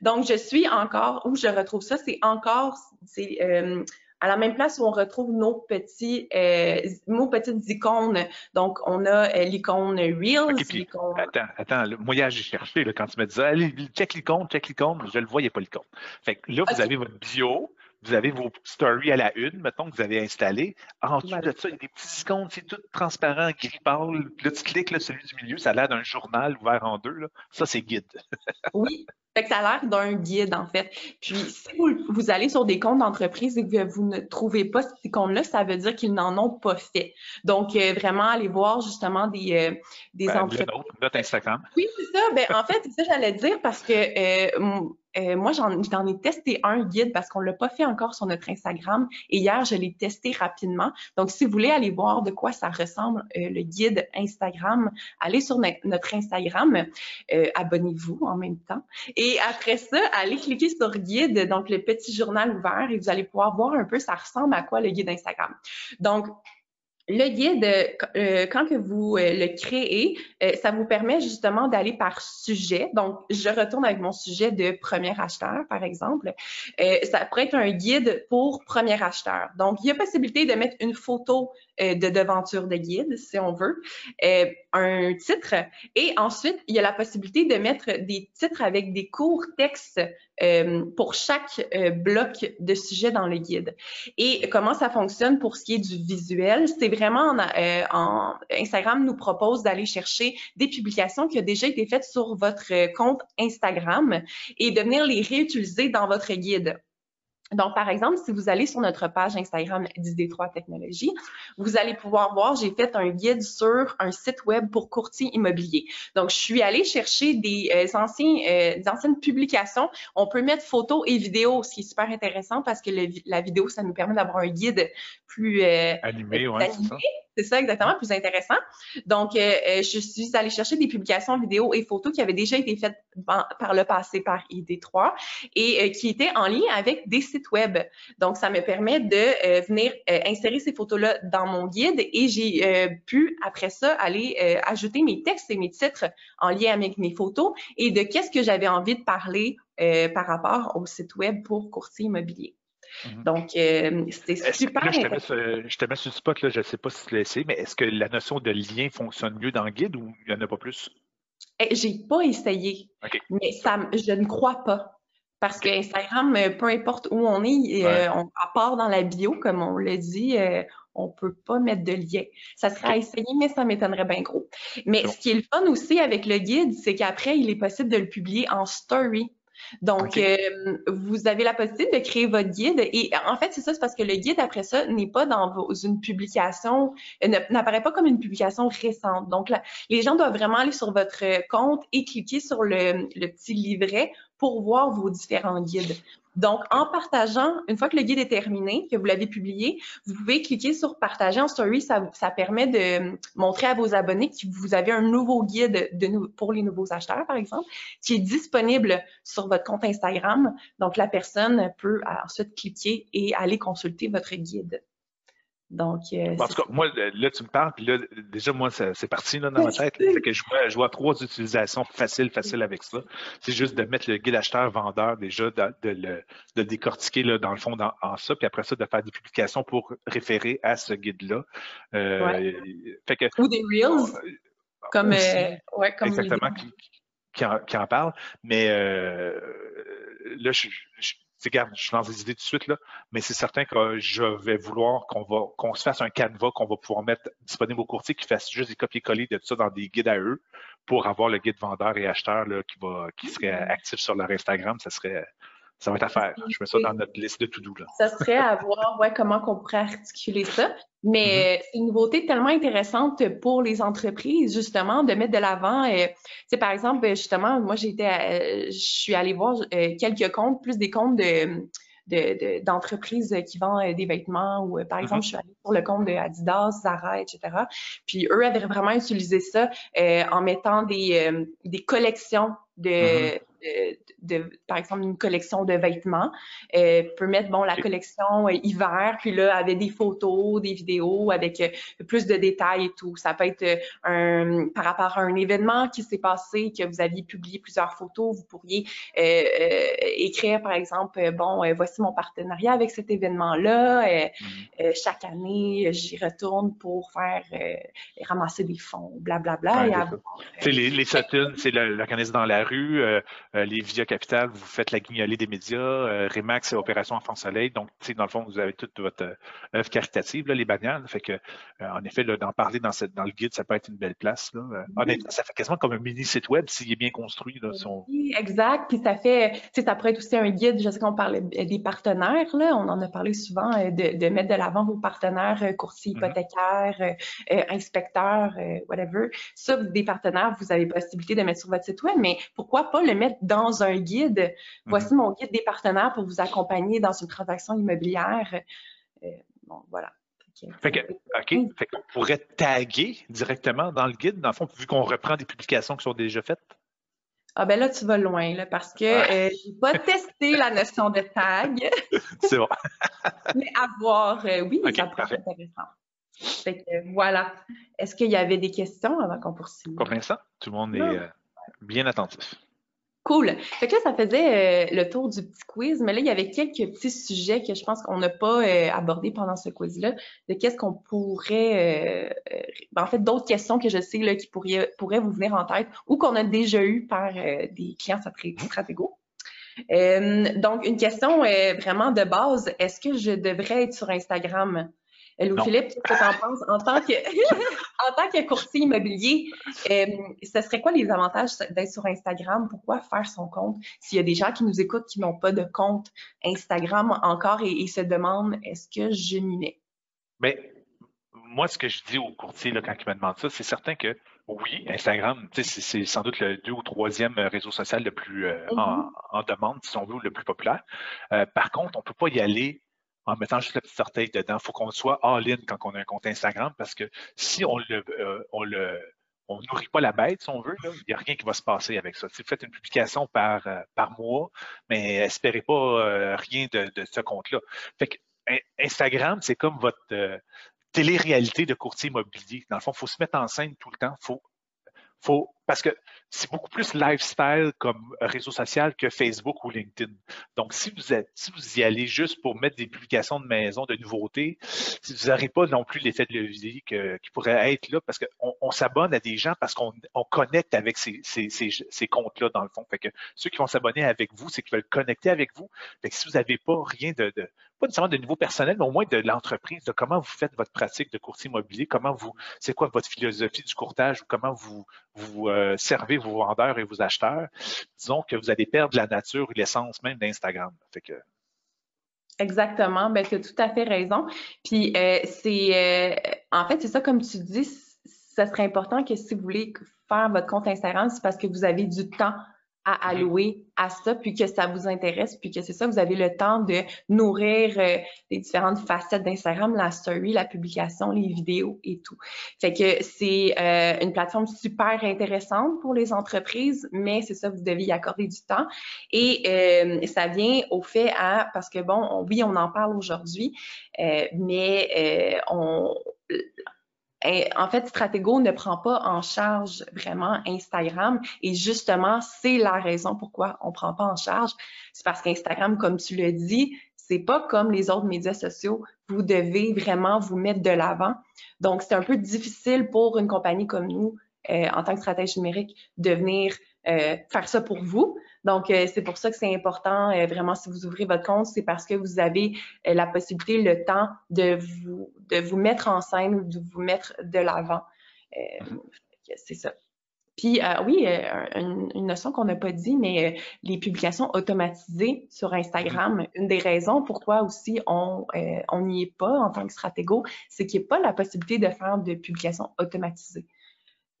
Donc, je suis encore, où je retrouve ça, c'est encore, c'est euh, à la même place où on retrouve nos petits, euh, nos petites icônes. Donc, on a euh, l'icône Reels, l'icône... Attends, attends, moi, j'ai cherché, quand tu me disais, allez, check l'icône, check l'icône, je le voyais pas l'icône. Fait que là, vous avez votre bio, vous avez vos stories à la une, mettons, que vous avez installé. En dessous de ça, il y a des petits icônes, c'est tout transparent, gris pâle. Là, tu cliques, là, celui du milieu, ça a l'air d'un journal ouvert en deux. Là. Ça, c'est guide. oui, fait que ça a l'air d'un guide, en fait. Puis, si vous, allez sur des comptes d'entreprise et que vous ne trouvez pas ces comptes-là, ça veut dire qu'ils n'en ont pas fait. Donc, euh, vraiment, aller voir justement des, euh, des ben, entreprises. Notre Instagram. Oui, c'est ça. Ben, en fait, c'est ça j'allais dire parce que euh, euh, moi, j'en ai testé un guide parce qu'on l'a pas fait encore sur notre Instagram. Et hier, je l'ai testé rapidement. Donc, si vous voulez aller voir de quoi ça ressemble, euh, le guide Instagram, allez sur notre Instagram, euh, abonnez-vous en même temps. Et après ça, allez cliquer sur guide, donc le petit journal ouvert, et vous allez pouvoir voir un peu ça ressemble à quoi le guide Instagram. Donc, le guide, euh, quand que vous euh, le créez, euh, ça vous permet justement d'aller par sujet. Donc, je retourne avec mon sujet de premier acheteur, par exemple. ça pourrait être un guide pour premier acheteur. Donc, il y a possibilité de mettre une photo de devanture de guide, si on veut, un titre, et ensuite, il y a la possibilité de mettre des titres avec des courts textes pour chaque bloc de sujet dans le guide. Et comment ça fonctionne pour ce qui est du visuel? C'est vraiment, euh, en, Instagram nous propose d'aller chercher des publications qui ont déjà été faites sur votre compte Instagram et de venir les réutiliser dans votre guide. Donc, par exemple, si vous allez sur notre page Instagram d'ID3 Technologies, vous allez pouvoir voir, j'ai fait un guide sur un site web pour courtier immobilier. Donc, je suis allée chercher des, euh, anciens, euh, des anciennes publications. On peut mettre photos et vidéos, ce qui est super intéressant parce que la vidéo, ça nous permet d'avoir un guide plus euh, animé, ouais, c'est ça exactement, plus intéressant. Donc, euh, euh, je suis allée chercher des publications vidéo et photos qui avaient déjà été faites par le passé par ID3 et euh, qui étaient en lien avec des sites web. Donc, ça me permet de venir insérer ces photos-là dans mon guide et j'ai pu, après ça, aller ajouter mes textes et mes titres en lien avec mes photos et de qu'est-ce que j'avais envie de parler par rapport au site web pour courtier immobilier. Mhm. Donc, euh, c'est super. je, te mets sur, je te mets sur le spot, là, je ne sais pas si tu l'as essayé, mais est-ce que la notion de lien fonctionne mieux dans le guide ou il n'y en a pas plus? Eh, j'ai pas essayé, mais ça, je ne crois pas. Parce que Instagram, euh, peu importe où on est, euh, à part dans la bio, comme on l'a dit, on peut pas mettre de lien. Ça serait à essayer, mais ça m'étonnerait bien gros. Mais ce qui est le fun aussi avec le guide, c'est qu'après, il est possible de le publier en story. Donc, euh, vous avez la possibilité de créer votre guide. Et en fait, c'est ça, c'est parce que le guide, après ça, n'est pas dans une publication, euh, n'apparaît pas comme une publication récente. Donc, les gens doivent vraiment aller sur votre compte et cliquer sur le petit livret pour voir vos différents guides. Donc, en partageant, une fois que le guide est terminé, que vous l'avez publié, vous pouvez cliquer sur partager en story. Ça, permet de montrer à vos abonnés que vous avez un nouveau guide de, pour les nouveaux acheteurs, par exemple, qui est disponible sur votre compte Instagram. Donc, la personne peut ensuite cliquer et aller consulter votre guide. Donc, euh, en tout cas, moi, là, tu me parles, puis là, déjà, moi, c'est parti là, dans ma tête. C'est que je vois, je vois trois utilisations faciles, faciles avec ça. C'est juste de mettre le guide acheteur-vendeur, déjà, de, le, de décortiquer, là, dans le fond, dans, en ça, puis après ça, de faire des publications pour référer à ce guide-là. Euh, Ou des Reels, euh, comme, euh, ouais, comme Exactement, qui, qui, en, qui, en, parle. Mais là, je, je regarde, je lance des idées tout de suite, là, mais c'est certain que je vais vouloir qu'on va qu'on se fasse un canevas qu'on va pouvoir mettre disponible au courtier qui fasse juste des copier-coller de tout ça dans des guides à eux pour avoir le guide vendeur et acheteur là, qui va qui serait actif sur leur Instagram. Ça serait Ça va être à faire. Je mets ça dans notre liste de to-do. Ça serait à voir ouais, comment on pourrait articuler ça. Mais mm-hmm. c'est une nouveauté tellement intéressante pour les entreprises, justement, de mettre de l'avant. Euh, par exemple, justement, moi, été, euh, je suis allée voir euh, quelques comptes, plus des comptes de d'entreprises de, qui vendent des vêtements ou par exemple mm-hmm. je suis allée sur le compte de Adidas, Zara, etc. Puis eux avaient vraiment utilisé ça en mettant des, des collections de, mm-hmm de, par exemple, une collection de vêtements. Euh, peut mettre, bon, la collection euh, hiver, puis là, avec des photos, des vidéos, avec euh, plus de détails et tout. Ça peut être euh, un, par rapport à un événement qui s'est passé, que vous aviez publié plusieurs photos, vous pourriez écrire, par exemple, bon, voici mon partenariat avec cet événement-là. Mm-hmm. chaque année, j'y retourne pour faire ramasser des fonds, blablabla. Bla, bla, les, les c'est l'organisme dans la rue. Euh, les Via Capital, vous faites la guignolée des médias. Euh, Remax, c'est Opération Enfant Soleil. Donc, dans le fond, vous avez toute votre euh, œuvre caritative, les bannières. Fait que, en effet, d'en parler dans, cette, dans le guide, ça peut être une belle place. Là. Honnêtement, ça fait quasiment comme un mini site web s'il est bien construit. Là, Oui, exact. Puis ça fait, ça pourrait être aussi un guide. Je sais qu'on parlait des partenaires. Là. On en a parlé souvent de, de mettre de l'avant vos partenaires, courtiers mm-hmm. hypothécaires, inspecteurs, whatever. Ça, des partenaires, vous avez possibilité de mettre sur votre site web, mais pourquoi pas le mettre dans un guide. Voici mhm. mon guide des partenaires pour vous accompagner dans une transaction immobilière. Euh, bon, voilà. Fait que, OK. Fait qu'on pourrait taguer directement dans le guide, dans le fond, vu qu'on reprend des publications qui sont déjà faites? Ah ben là, tu vas loin, là, parce que euh, je n'ai pas testé la notion de tag. C'est bon. Mais à voir, euh, oui, ça pourrait être intéressant. Fait que, voilà. Est-ce qu'il y avait des questions avant qu'on poursuive? Pour l'instant, tout le monde est bien attentif. Cool. Fait que là, ça faisait euh, le tour du petit quiz, mais là, il y avait quelques petits sujets que je pense qu'on n'a pas euh, abordés pendant ce quiz-là, de qu'est-ce qu'on pourrait, euh, ben, en fait, d'autres questions que je sais là, qui pourraient, pourraient vous venir en tête ou qu'on a déjà eu par des clients Stratégo. donc, une question vraiment de base, est-ce que je devrais être sur Instagram? Louis-Philippe, qu'est-ce que tu en penses? En tant que, en tant que courtier immobilier, euh, ce serait quoi les avantages d'être sur Instagram? Pourquoi faire son compte? S'il y a des gens qui nous écoutent qui n'ont pas de compte Instagram encore et, se demandent est-ce que je m'y mets? Mais moi, ce que je dis aux courtiers là, quand ils me demandent ça, c'est certain que oui, Instagram, c'est sans doute le deux ou troisième réseau social le plus euh, mm-hmm. en, demande, si on veut, le plus populaire. Euh, par contre, on ne peut pas y aller en mettant juste la petite orteil dedans. Il faut qu'on soit all-in quand on a un compte Instagram parce que si on le, euh, on le on nourrit pas la bête, si on veut, il n'y a rien qui va se passer avec ça. Si vous faites une publication par, euh, par mois, mais espérez pas euh, rien de, de ce compte-là. Fait que Instagram, c'est comme votre télé-réalité de courtier immobilier. Dans le fond, il faut se mettre en scène tout le temps. Faut, faut, parce que c'est beaucoup plus lifestyle comme réseau social que Facebook ou LinkedIn. Donc, si vous êtes, si vous y allez juste pour mettre des publications de maison, de nouveautés, vous n'aurez pas non plus l'effet de levier qui pourrait être là, parce qu'on on, s'abonne à des gens parce qu'on on connecte avec ces, ces, ces, comptes-là, dans le fond. Fait que ceux qui vont s'abonner avec vous, c'est qu'ils veulent connecter avec vous. Fait que si vous n'avez pas rien de, de, pas nécessairement de niveau personnel, mais au moins de l'entreprise, de comment vous faites votre pratique de courtier immobilier, comment vous, c'est quoi votre philosophie du courtage, ou comment vous, vous euh, servez vos vendeurs et vos acheteurs, disons que vous allez perdre la nature et l'essence même d'Instagram. Exactement, ben, tu as tout à fait raison. Puis euh, c'est euh, en fait, c'est ça comme tu dis, ça serait important que si vous voulez faire votre compte Instagram, c'est parce que vous avez du temps à allouer à ça, puis que ça vous intéresse, puis que c'est ça, vous avez le temps de nourrir euh, les différentes facettes d'Instagram, la story, la publication, les vidéos et tout. Fait que c'est euh, une plateforme super intéressante pour les entreprises, mais c'est ça, vous devez y accorder du temps. Et euh, ça vient au fait à, parce que bon, oui, on en parle aujourd'hui, mais on en fait, Stratego ne prend pas en charge vraiment Instagram et justement, c'est la raison pourquoi on ne prend pas en charge. C'est parce qu'Instagram, comme tu le dis, c'est pas comme les autres médias sociaux. Vous devez vraiment vous mettre de l'avant. Donc, c'est un peu difficile pour une compagnie comme nous, euh, en tant que stratège numérique, de venir euh, faire ça pour vous. Donc, euh, c'est pour ça que c'est important, euh, vraiment, si vous ouvrez votre compte, c'est parce que vous avez euh, la possibilité, le temps de vous, de vous mettre en scène, de vous mettre de l'avant. c'est ça. Puis euh, oui, euh, une, notion qu'on n'a pas dit, mais euh, les publications automatisées sur Instagram, une des raisons pourquoi aussi on n'y est pas en tant que stratégo, c'est qu'il n'y a pas la possibilité de faire de publications automatisées.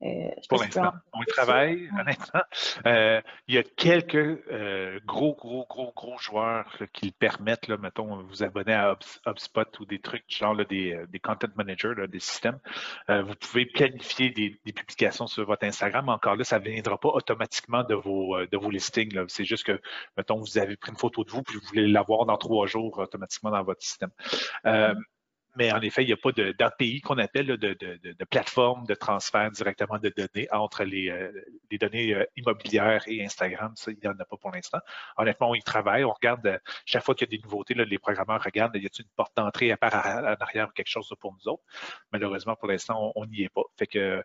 Euh, pour l'instant. On y travaille, honnêtement. Euh, il y a quelques euh, gros, gros, gros, gros joueurs qui le permettent, là, mettons, vous abonner à HubSpot ou des trucs genre des, des, content managers, des systèmes. vous pouvez planifier des, publications sur votre Instagram. Encore là, ça ne viendra pas automatiquement de vos, de vos listings. C'est juste que, mettons, vous avez pris une photo de vous puis vous voulez l'avoir dans trois jours automatiquement dans votre système mais en effet, il n'y a pas d'API qu'on appelle de, de, de, plateforme de transfert directement de données entre les, euh, les données euh, immobilières et Instagram. Ça, il n'y en a pas pour l'instant. Honnêtement, on y travaille. On regarde, euh, chaque fois qu'il y a des nouveautés, les programmeurs regardent, y a-t-il une porte d'entrée à part en arrière ou quelque chose pour nous autres? Malheureusement, pour l'instant, on n'y est pas. Fait que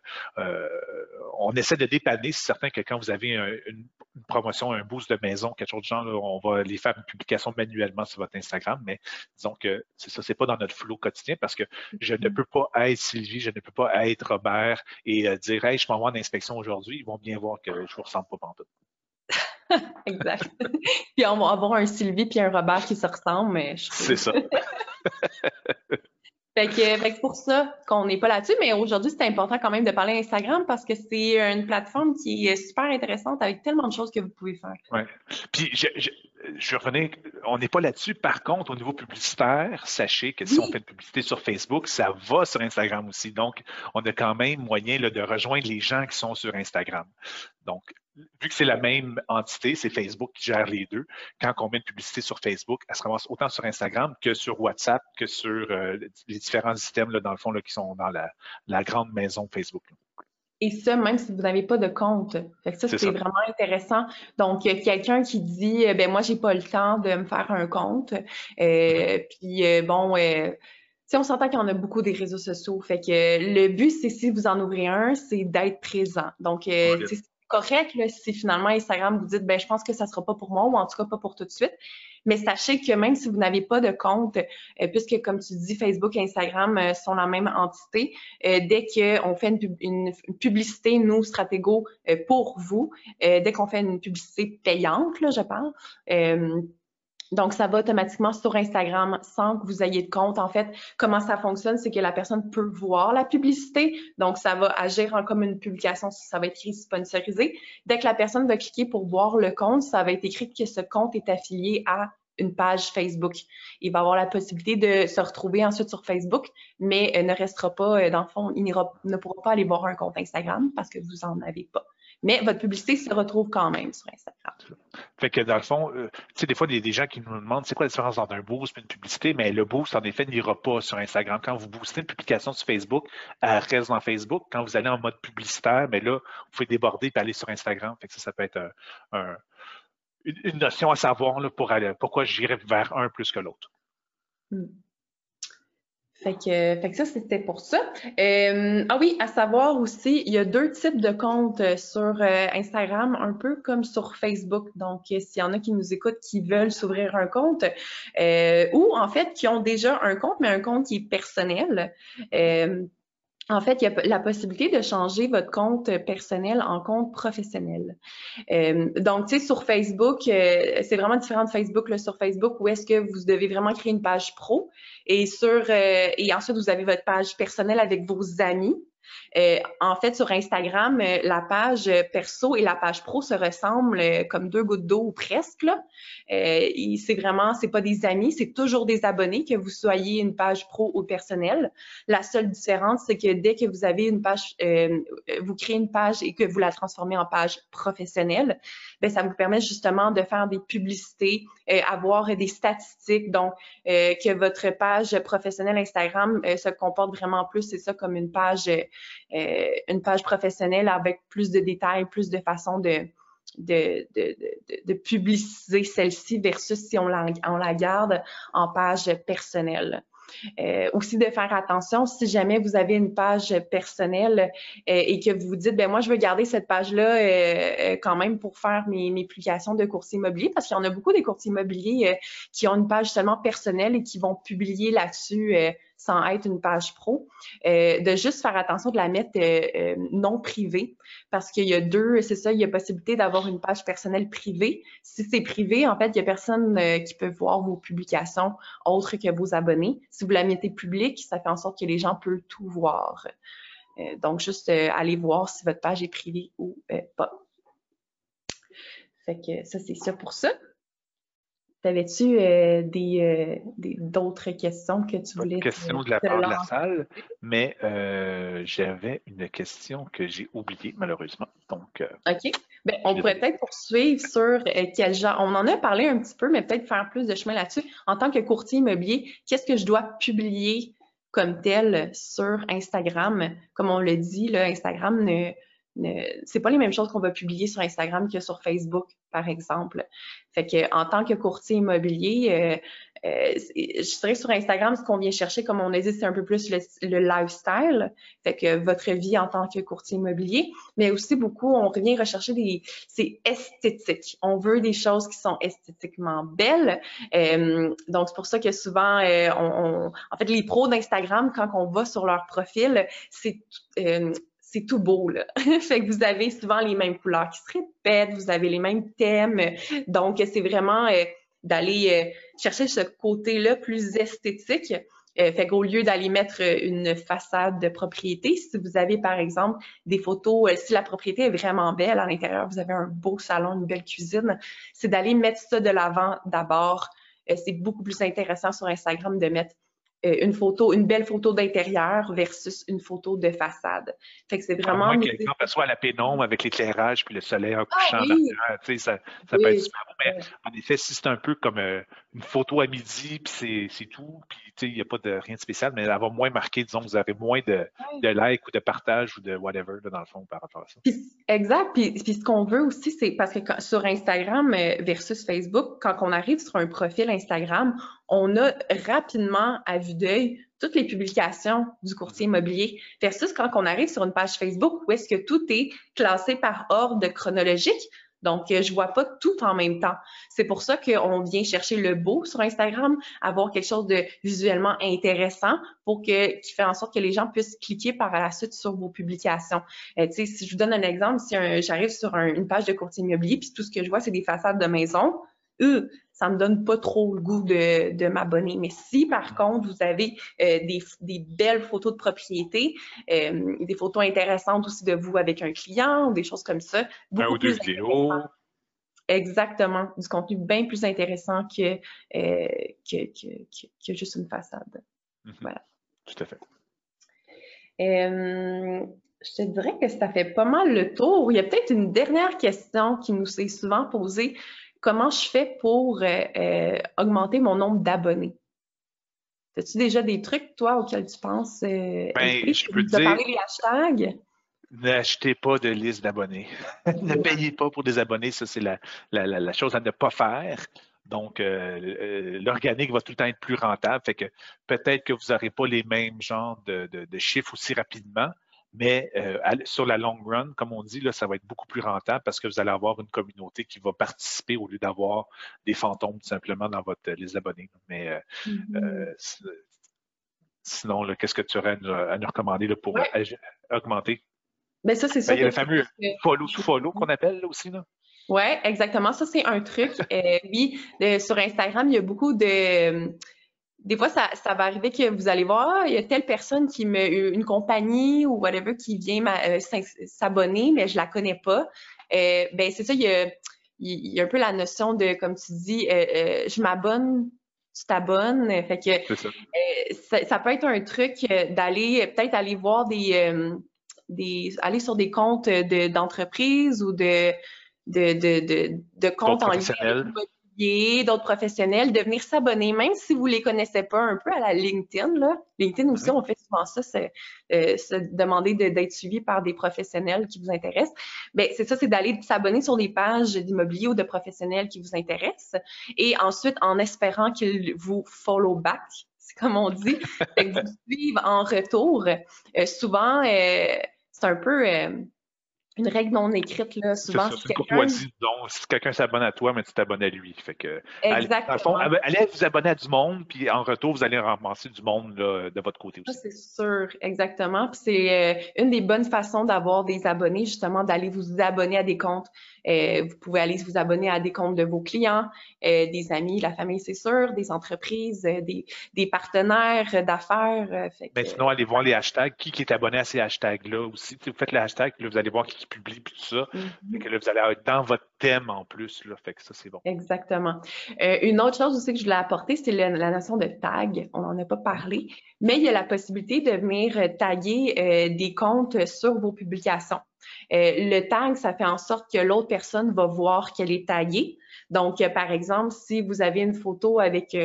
on essaie de dépanner. C'est certain que quand vous avez une, promotion, un boost de maison, quelque chose de genre, on va les faire une publication manuellement sur votre Instagram, mais disons que c'est ça, c'est pas dans notre flow quotidien parce que je ne mm-hmm. peux pas être Sylvie, je ne peux pas être Robert et euh, dire Hey, je m'envoie en inspection aujourd'hui. Ils vont bien voir que je ne vous ressemble pas pantoute. exact. puis on va avoir un Sylvie puis un Robert qui se ressemblent, mais C'est ça. Fait que, c'est pour ça qu'on n'est pas là-dessus, mais aujourd'hui, c'est important quand même de parler Instagram parce que c'est une plateforme qui est super intéressante avec tellement de choses que vous pouvez faire. Oui. Puis, je, je, je revenais, on n'est pas là-dessus. Par contre, au niveau publicitaire, sachez que si on fait une publicité sur Facebook, ça va sur Instagram aussi. Donc, on a quand même moyen là, de rejoindre les gens qui sont sur Instagram. Donc, vu que c'est la même entité, c'est Facebook qui gère les deux, quand on met une publicité sur Facebook, elle se ramasse autant sur Instagram que sur WhatsApp, que sur euh, les différents systèmes, là, dans le fond, là, qui sont dans la, grande maison Facebook. Et ça, même si vous n'avez pas de compte. Fait ça, c'est vraiment intéressant. Donc, il y a quelqu'un qui dit, euh, ben moi, j'ai pas le temps de me faire un compte. Euh, puis, euh, bon, euh, on s'entend qu'il y en a beaucoup des réseaux sociaux. Fait que le but, c'est si vous en ouvrez un, c'est d'être présent. Donc, c'est correct là, si finalement Instagram vous dit, ben je pense que ça sera pas pour moi ou en tout cas pas pour tout de suite. Mais sachez que même si vous n'avez pas de compte, euh, puisque comme tu dis, Facebook et Instagram euh, sont la même entité, euh, dès qu'on fait une, publicité, nous, Stratégo, pour vous, dès qu'on fait une publicité payante, là, je parle, donc, ça va automatiquement sur Instagram sans que vous ayez de compte. En fait, comment ça fonctionne, c'est que la personne peut voir la publicité. Donc, ça va agir comme une publication, ça va être écrit sponsorisé. Dès que la personne va cliquer pour voir le compte, ça va être écrit que ce compte est affilié à une page Facebook. Il va avoir la possibilité de se retrouver ensuite sur Facebook, mais ne restera pas, euh, dans le fond, il ne pourra pas aller voir un compte Instagram parce que vous n'en avez pas mais votre publicité se retrouve quand même sur Instagram. Fait que dans le fond, euh, tu sais, des fois, il y a des gens qui nous demandent c'est quoi la différence entre un boost et une publicité, mais le boost, en effet, n'ira pas sur Instagram. Quand vous boostez une publication sur Facebook, elle reste dans Facebook. Quand vous allez en mode publicitaire, mais là, vous pouvez déborder et aller sur Instagram. Fait que ça, ça peut être une notion à savoir là, pour aller, pourquoi j'irais vers un plus que l'autre. Hmm. Fait que, ça, c'était pour ça. Euh, ah oui, à savoir aussi, il y a deux types de comptes sur euh, Instagram, un peu comme sur Facebook. Donc, s'il y en a qui nous écoutent, qui veulent s'ouvrir un compte, euh, ou en fait, qui ont déjà un compte, mais un compte qui est personnel. En fait, il y a la possibilité de changer votre compte personnel en compte professionnel. Euh, donc, tu sais, sur Facebook, euh, c'est vraiment différent de Facebook. Là, sur Facebook, où est-ce que vous devez vraiment créer une page pro et sur euh, et ensuite vous avez votre page personnelle avec vos amis. Euh, en fait, sur Instagram, euh, la page perso et la page pro se ressemblent euh, comme deux gouttes d'eau ou presque. Là. c'est vraiment, c'est pas des amis, c'est toujours des abonnés, que vous soyez une page pro ou personnelle. La seule différence, c'est que dès que vous avez une page, vous créez une page et que vous la transformez en page professionnelle, ben ça vous permet justement de faire des publicités, avoir des statistiques, donc que votre page professionnelle Instagram se comporte vraiment plus, c'est ça, comme une page euh, une page professionnelle avec plus de détails, plus de façons de, de, de, de, publiciser celle-ci versus si on la, on la garde en page personnelle. Euh, aussi de faire attention si jamais vous avez une page personnelle euh, et que vous vous dites ben moi je veux garder cette page là euh, quand même pour faire mes, mes publications de courtier immobilier parce qu'il y en a beaucoup des courtiers immobiliers qui ont une page seulement personnelle et qui vont publier là-dessus sans être une page pro, euh, de juste faire attention de la mettre euh, non privée parce qu'il y a deux, c'est ça, il y a possibilité d'avoir une page personnelle privée. Si c'est privé, en fait, il y a personne qui peut voir vos publications autres que vos abonnés. Si vous la mettez publique, ça fait en sorte que les gens peuvent tout voir. donc, juste aller voir si votre page est privée ou pas. Fait que ça, c'est ça pour ça. T'avais-tu euh, euh, d'autres questions que tu voulais? Une question de la part de la salle, mais euh, j'avais une question que j'ai oubliée malheureusement. Donc, OK. Ben, on pourrait peut-être poursuivre sur quel genre. On en a parlé un petit peu, mais peut-être faire plus de chemin là-dessus. En tant que courtier immobilier, qu'est-ce que je dois publier comme tel sur Instagram? Comme on le dit, là, Instagram ne c'est pas les mêmes choses qu'on va publier sur Instagram que sur Facebook, par exemple. Fait que en tant que courtier immobilier, euh, euh, je dirais sur Instagram, ce qu'on vient chercher, comme on a dit, c'est un peu plus le, lifestyle, fait que votre vie en tant que courtier immobilier, mais aussi beaucoup, on revient rechercher des, c'est esthétique. On veut des choses qui sont esthétiquement belles. Euh, donc c'est pour ça que souvent, on, en fait, les pros d'Instagram, quand on va sur leur profil, c'est c'est tout beau, là. fait que vous avez souvent les mêmes couleurs qui se répètent, vous avez les mêmes thèmes. Donc, c'est vraiment euh, d'aller euh, chercher ce côté-là plus esthétique. Euh, fait qu'au lieu d'aller mettre une façade de propriété, si vous avez, par exemple, des photos, si la propriété est vraiment belle à l'intérieur, vous avez un beau salon, une belle cuisine, c'est d'aller mettre ça de l'avant d'abord. c'est beaucoup plus intéressant sur Instagram de mettre une photo, une belle photo d'intérieur versus une photo de façade. Fait que c'est vraiment. À moins que soit à la pénombre avec l'éclairage puis le soleil en couchant ah, oui. tu sais, ça, ça peut être super beau. Mais en effet, si c'est un peu comme euh, une photo à midi puis c'est tout, puis tu sais, il n'y a pas de rien de spécial, mais elle va moins marquer, disons, vous avez moins de, de likes ou de partage ou de whatever dans le fond par rapport à ça. exact. Puis, puis ce qu'on veut aussi, c'est parce que sur Instagram euh, versus Facebook, quand on arrive sur un profil Instagram, on a rapidement à vue d'œil toutes les publications du courtier immobilier versus quand on arrive sur une page Facebook où est-ce que tout est classé par ordre chronologique. Donc, euh, je vois pas tout en même temps. C'est pour ça qu'on vient chercher le beau sur Instagram, avoir quelque chose de visuellement intéressant pour que, qui fait en sorte que les gens puissent cliquer par la suite sur vos publications. Euh, si je vous donne un exemple, si j'arrive sur une page de courtier immobilier, puis tout ce que je vois, c'est des façades de maison, eux, ça me donne pas trop le goût de, m'abonner. Mais si, par contre, vous avez euh, des, belles photos de propriété, euh, des photos intéressantes aussi de vous avec un client ou des choses comme ça, beaucoup plus vidéos. Exactement, du contenu bien plus intéressant que, euh, que, juste une façade. Mhm. Voilà. Tout à fait. je te dirais que ça fait pas mal le tour. Il y a peut-être une dernière question qui nous est souvent posée comment je fais pour euh, euh, augmenter mon nombre d'abonnés? As-tu déjà des trucs, toi, auxquels tu penses? Euh, ben, je peux te dire. des hashtags? N'achetez pas de liste d'abonnés. ne payez pas pour des abonnés, ça c'est la, chose à ne pas faire. Donc, l'organique va tout le temps être plus rentable. Fait que peut-être que vous n'aurez pas les mêmes genres de, de, chiffres aussi rapidement, mais euh, sur la long run, comme on dit, là, ça va être beaucoup plus rentable parce que vous allez avoir une communauté qui va participer au lieu d'avoir des fantômes tout simplement dans votre liste d'abonnés. Mais euh, mm-hmm. euh, sinon, qu'est-ce que tu aurais à nous, recommander là, pour augmenter? Mais ben, ça, c'est. Ben, il y a le fameux follow to follow qu'on appelle là, aussi. Là. Oui, exactement. Ça, c'est un truc. oui, sur Instagram, il y a beaucoup de des fois, ça, ça, va arriver que vous allez voir, ah, il y a telle personne qui me, une compagnie ou whatever qui vient euh, s'abonner, mais je la connais pas. Euh, ben c'est ça, il y, a, il y, a, un peu la notion de, comme tu dis, euh, euh je m'abonne, tu t'abonnes. Fait que ça. Ça, ça. peut être un truc d'aller peut-être aller voir des, des, aller sur des comptes d'entreprise ou de de, de, de, de comptes en ligne d'autres professionnels, de venir s'abonner, même si vous ne les connaissez pas un peu à la LinkedIn. Là. LinkedIn aussi, on fait souvent ça, c'est euh, se demander d'être suivi par des professionnels qui vous intéressent. Ben, c'est ça, c'est d'aller s'abonner sur des pages d'immobilier ou de professionnels qui vous intéressent. Et ensuite, en espérant qu'ils vous follow back, c'est comme on dit, que vous suivent en retour. Euh, souvent, euh, c'est un peu une règle non écrite, là, souvent. C'est quelqu'un... donc, si quelqu'un s'abonne à toi, mais tu t'abonnes à lui. Fait que, Exactement. Allez, allez, vous abonner à du monde, puis en retour, vous allez ramasser du monde de votre côté aussi. c'est sûr, exactement. Puis c'est euh, une des bonnes façons d'avoir des abonnés, justement, d'aller vous abonner à des comptes. Euh, vous pouvez aller vous abonner à des comptes de vos clients, euh, des amis, la famille, c'est sûr, des entreprises, des, des, partenaires d'affaires. mais ben, sinon, allez voir les hashtags. Qui, qui est abonné à ces hashtags-là aussi? vous faites les hashtags, là, vous allez voir qui publie, puis tout ça. Mm que là, vous allez être dans votre thème en plus. Là, fait que ça, c'est bon. Exactement. Euh, une autre chose aussi que je voulais apporter, c'est la, notion de tag. On n'en a pas parlé, mais il y a la possibilité de venir taguer euh, des comptes sur vos publications. Euh, le tag, ça fait en sorte que l'autre personne va voir qu'elle est taguée. Donc, par exemple, si vous avez une photo avec,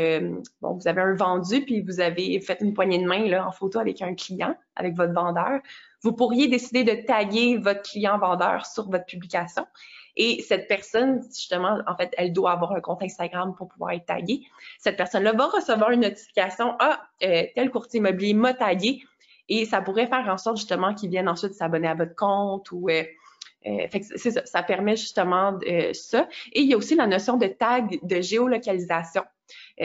bon, vous avez un vendu, puis vous avez fait une poignée de main là, en photo avec un client, avec votre vendeur, vous pourriez décider de taguer votre client vendeur sur votre publication. Et cette personne, justement, en fait, elle doit avoir un compte Instagram pour pouvoir être taguée. Cette personne-là va recevoir une notification, ah, euh, tel courtier immobilier m'a tagué. Et ça pourrait faire en sorte, justement, qu'ils viennent ensuite s'abonner à votre compte ou... Euh, euh, ça, permet justement ça. Et il y a aussi la notion de tag de géolocalisation.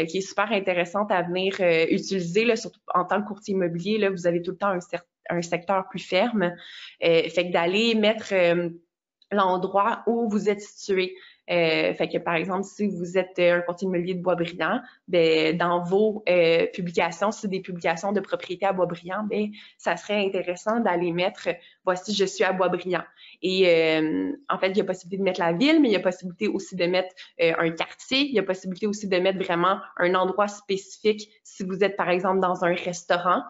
qui est super intéressante à venir utiliser, surtout en tant que courtier immobilier. Vous avez tout le temps un certain un secteur plus ferme. Euh, fait que d'aller mettre euh, l'endroit où vous êtes situé. Euh, fait que par exemple, si vous êtes un courtier immobilier de Boisbriand, ben, dans vos publications, si des publications de propriété à Boisbriand, ben, ça serait intéressant d'aller mettre voici je suis à Boisbriand. Et en fait, il y a possibilité de mettre la ville, mais il y a possibilité aussi de mettre un quartier, il y a possibilité aussi de mettre vraiment un endroit spécifique si vous êtes par exemple dans un restaurant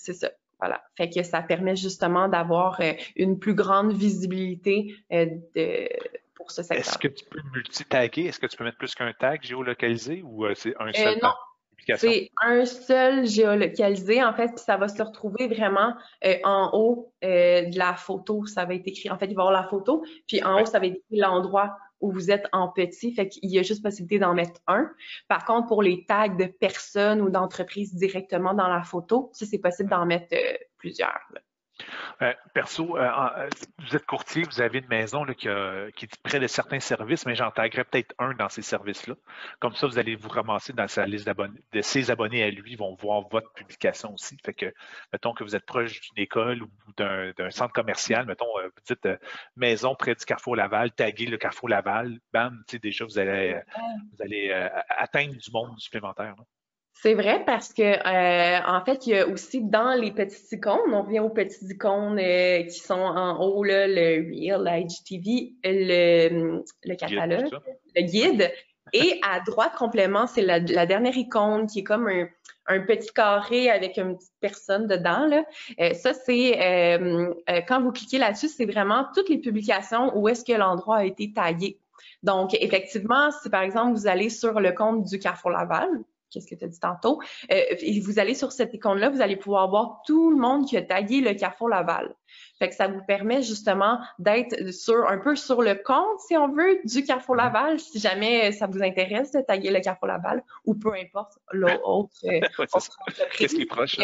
c'est ça. Voilà. Fait que ça permet justement d'avoir euh, une plus grande visibilité euh, de, pour ce secteur. Est-ce que tu peux multitaguer? Est-ce que tu peux mettre plus qu'un tag géolocalisé ou euh, c'est un seul non. C'est un seul géolocalisé, en fait, puis ça va se retrouver vraiment en haut de la photo. Ça va être écrit, en fait, il va y avoir la photo, puis en haut, ça va être écrit l'endroit où vous êtes en petit, fait qu'il y a juste possibilité d'en mettre un. Par contre, pour les tags de personnes ou d'entreprises directement dans la photo, ça, c'est possible d'en mettre euh, plusieurs. Euh, perso, euh, euh, vous êtes courtier, vous avez une maison qui, est près de certains services, mais j'en taguerai peut-être un dans ces services-là. Comme ça, vous allez vous ramasser dans sa liste d'abonnés. De ses abonnés à lui vont voir votre publication aussi. Fait que, mettons que vous êtes proche d'une école ou d'un centre commercial, mettons, vous dites maison près du Carrefour Laval, taguez le Carrefour Laval, bam, déjà, vous allez, vous allez atteindre du monde supplémentaire. C'est vrai parce que euh, en fait, il y a aussi dans les petites icônes, on revient aux petites icônes euh, qui sont en haut, là, le Real, l'IGTV, le, le catalogue, le guide. Et à droite, complément, c'est la, dernière icône qui est comme un, petit carré avec une petite personne dedans. Là. Euh, ça, c'est quand vous cliquez là-dessus, c'est vraiment toutes les publications où est-ce que l'endroit a été tagué. Donc, effectivement, si par exemple vous allez sur le compte du Carrefour Laval, qu'est-ce que tu as dit tantôt. Euh, et vous allez sur cette icône-là, vous allez pouvoir voir tout le monde qui a tagué le Carrefour Laval. Fait que ça vous permet justement d'être sur un peu sur le compte, si on veut, du Carrefour. Laval, si jamais ça vous intéresse de taguer le Carrefour Laval ou peu importe l'autre. Euh, qu'est-ce qui est proche?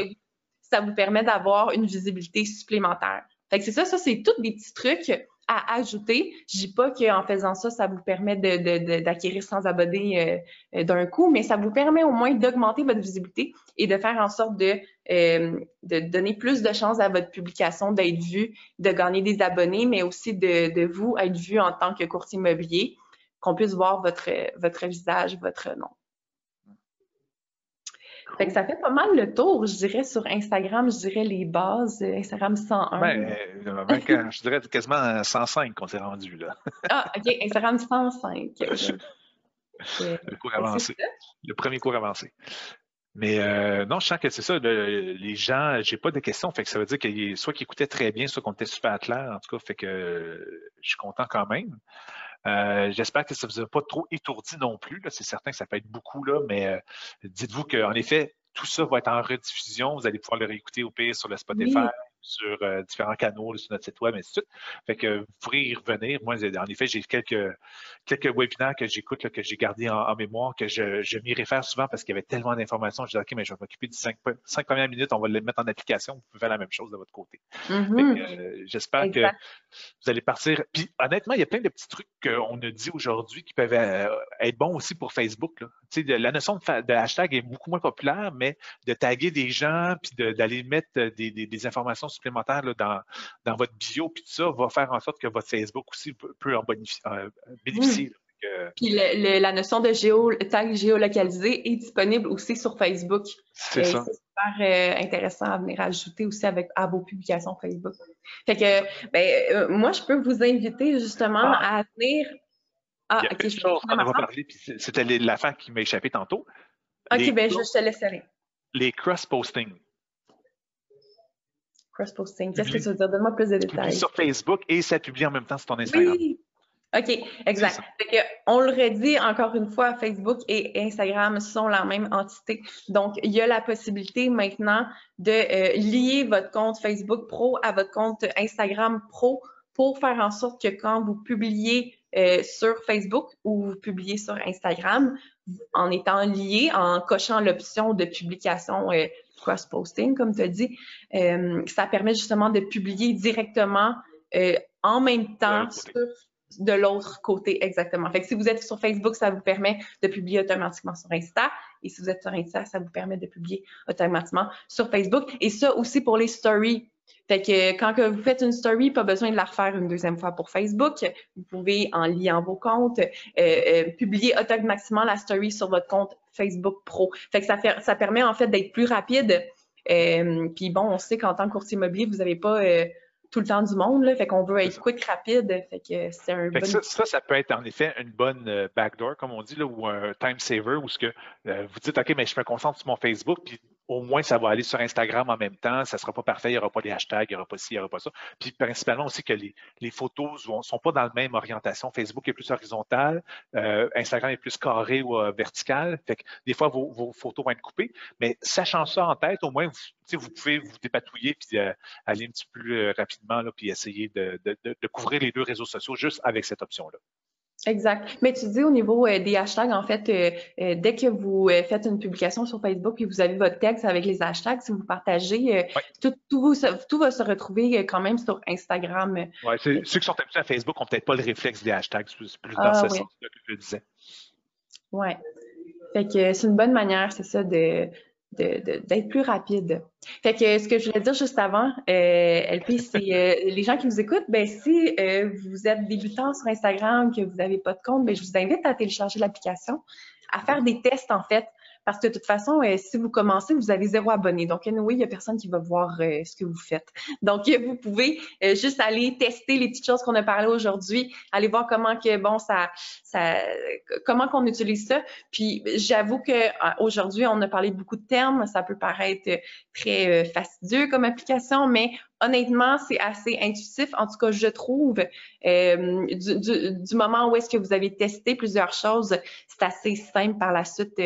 Ça vous permet d'avoir une visibilité supplémentaire. Fait que c'est ça, ça, c'est tous des petits trucs à ajouter. Je dis pas qu'en faisant ça, ça vous permet d'acquérir de, 100 abonnés euh, d'un coup, mais ça vous permet au moins d'augmenter votre visibilité et de faire en sorte de, euh, de donner plus de chances à votre publication d'être vue, de gagner des abonnés, mais aussi de, de vous être vu en tant que courtier immobilier, qu'on puisse voir votre, votre visage, votre nom. Fait que ça fait pas mal le tour, je dirais, sur Instagram, je dirais les bases, euh, Instagram 101. Ben, euh, je dirais quasiment 105 qu'on s'est rendu là. ah, OK, Instagram 105. le cours avancé. Le premier cours avancé. Mais euh, non, je sens que c'est ça. les gens, j'ai pas de questions. Fait que ça veut dire que soit qu'ils écoutaient très bien, soit qu'on était super clair. En tout cas, fait que je suis content quand même. Euh, j'espère que ça ne vous a pas trop étourdi non plus. C'est certain que ça peut être beaucoup, là, mais euh, dites-vous qu'en effet, tout ça va être en rediffusion. Vous allez pouvoir le réécouter au pire sur le Spotify, sur euh, différents canaux sur notre site web, et ainsi de suite. Fait que vous pourrez y revenir. Moi, en effet, j'ai quelques, quelques webinaires que j'écoute, que j'ai gardés en, mémoire, que je, je m'y réfère souvent parce qu'il y avait tellement d'informations. Je dis, OK, mais je vais m'occuper des cinq, cinq, premières minutes, on va les mettre en application. Vous pouvez faire la même chose de votre côté. Mm-hmm. Euh, j'espère que vous allez partir. Puis, honnêtement, il y a plein de petits trucs qu'on a dit aujourd'hui qui peuvent euh, être bons aussi pour Facebook. Là. La notion de, de, hashtag est beaucoup moins populaire, mais de taguer des gens puis d'aller mettre des, des, des informations supplémentaires dans, dans, votre bio, puis tout ça va faire en sorte que votre Facebook aussi peut, en euh, bénéficier. Puis la notion de géo, tag géolocalisé est disponible aussi sur Facebook. C'est ça. C'est super euh, intéressant à venir ajouter aussi avec, à vos publications Facebook. Fait que, ben, euh, moi, je peux vous inviter justement ah. à venir. Ah, Il y a chose qu'on va parler, puis c'était fin qui m'a échappé tantôt. OK, ben, je te laisse aller. Les cross-posting. Cross-posting. Qu'est-ce que tu veux dire? Donne-moi plus de détails. Sur Facebook et ça publie en même temps sur ton Instagram. Oui. OK, exact. Que, on le redit encore une fois, Facebook et Instagram sont la même entité. Donc, il y a la possibilité maintenant de euh, lier votre compte Facebook Pro à votre compte Instagram Pro pour faire en sorte que quand vous publiez euh, sur Facebook ou vous publiez sur Instagram, en étant lié, en cochant l'option de publication euh, cross-posting, comme tu as dit, euh, ça permet justement de publier directement euh, en même temps sur de l'autre côté, exactement. Fait que si vous êtes sur Facebook, ça vous permet de publier automatiquement sur Insta. Et si vous êtes sur Insta, ça vous permet de publier automatiquement sur Facebook. Et ça aussi pour les stories. Fait que quand que vous faites une story, pas besoin de la refaire une deuxième fois pour Facebook. Vous pouvez, en liant vos comptes, euh, euh, publier automatiquement la story sur votre compte Facebook Pro. Fait que ça, fait, ça permet en fait d'être plus rapide. Euh, puis bon, on sait qu'en tant que courtier immobilier, vous n'avez pas tout le temps du monde. Là, fait qu'on veut être quick, rapide. Fait que c'est un bon... ça, ça, peut être en effet une bonne backdoor, comme on dit, là, ou un time saver, où ce que vous dites, OK, mais je me concentre sur mon Facebook, puis au moins, ça va aller sur Instagram en même temps. Ça ne sera pas parfait. Il n'y aura pas les hashtags, il n'y aura pas ci, il n'y aura pas ça. Puis principalement aussi que les, photos ne sont pas dans la même orientation. Facebook est plus horizontal, euh, Instagram est plus carré ou euh, vertical. Fait que des fois, vos, photos vont être coupées. Mais sachant ça en tête, au moins, vous, vous pouvez vous dépatouiller puis euh, aller un petit peu plus rapidement là, puis essayer de, de couvrir les deux réseaux sociaux juste avec cette option-là. Exact. Mais tu dis au niveau euh, des hashtags, en fait, euh, euh, dès que vous faites une publication sur Facebook et vous avez votre texte avec les hashtags, si vous partagez, tout, tout, tout, va se retrouver quand même sur Instagram. Oui, ceux qui sont habitués à Facebook n'ont peut-être pas le réflexe des hashtags, c'est plus dans ah, ce sens-là que je le disais. Oui. Fait que c'est une bonne manière, c'est ça, de, d'être plus rapide. Fait que ce que je voulais dire juste avant, euh, LP, c'est euh, les gens qui nous écoutent, ben si euh, vous êtes débutant sur Instagram, que vous n'avez pas de compte, ben je vous invite à télécharger l'application, à faire des tests en fait. Parce que de toute façon, euh, si vous commencez, vous avez zéro abonné. Donc, anyway, il n'y a personne qui va voir euh, ce que vous faites. Donc, vous pouvez euh, juste aller tester les petites choses qu'on a parlé aujourd'hui, aller voir comment que, bon, ça, ça comment qu'on utilise ça. Puis, j'avoue que aujourd'hui, on a parlé de beaucoup de termes. Ça peut paraître très fastidieux comme application, mais honnêtement, c'est assez intuitif. En tout cas, je trouve, euh, du, moment où est-ce que vous avez testé plusieurs choses, c'est assez simple par la suite.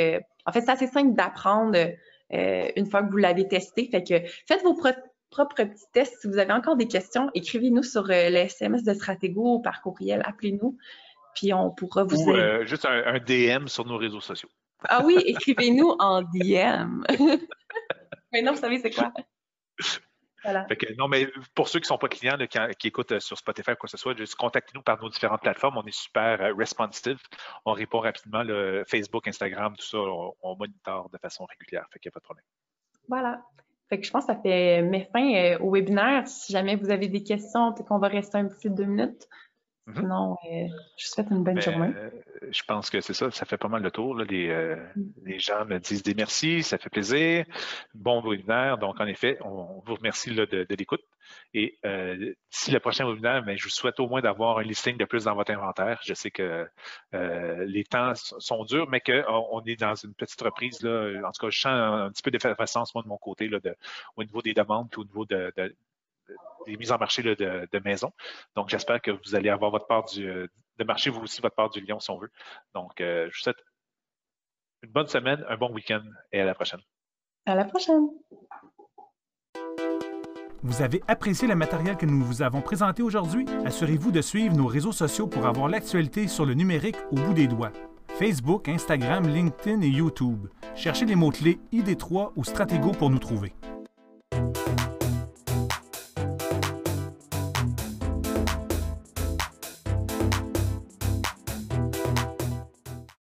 En fait, c'est assez simple d'apprendre euh, une fois que vous l'avez testé. Fait que faites vos propres petits tests. Si vous avez encore des questions, écrivez-nous sur euh, le SMS de Stratego ou par courriel, appelez-nous, puis on pourra vous Ou euh, juste un, DM sur nos réseaux sociaux. Ah oui, écrivez-nous en DM. Maintenant, vous savez c'est quoi? non, mais pour ceux qui ne sont pas clients, qui, écoutent euh, sur Spotify ou quoi que ce soit, juste contactez-nous par nos différentes plateformes. On est super euh, responsive. On répond rapidement. Facebook, Instagram, tout ça, on, on de façon régulière. Fait qu'il n'y a pas de problème. Voilà. Fait que je pense que ça fait mes fin euh, au webinaire. Si jamais vous avez des questions, peut-être qu'on va rester un petit deux minutes. Mhm. Sinon, euh, je vous souhaite une bonne journée. Euh, je pense que c'est ça, ça fait pas mal le tour. Euh, mm. Les, gens me disent des merci, ça fait plaisir. Bon webinaire. Donc, en effet, on, vous remercie de, l'écoute. Et si le prochain webinaire, mais je vous souhaite au moins d'avoir un listing de plus dans votre inventaire. Je sais que les temps sont durs, mais qu'on est dans une petite reprise. Là. En tout cas, je sens un, petit peu d'effervescence, moi, de mon côté, là, au niveau des demandes, puis au niveau de, des mises en marché de, de, maison. Donc, j'espère que vous allez avoir votre part du, de marché, vous aussi, votre part du lion, si on veut. Donc, euh, je vous souhaite une bonne semaine, un bon week-end et à la prochaine. À la prochaine. Vous avez apprécié le matériel que nous vous avons présenté aujourd'hui? Assurez-vous de suivre nos réseaux sociaux pour avoir l'actualité sur le numérique au bout des doigts. Facebook, Instagram, LinkedIn et YouTube. Cherchez les mots-clés ID3 ou Stratego pour nous trouver.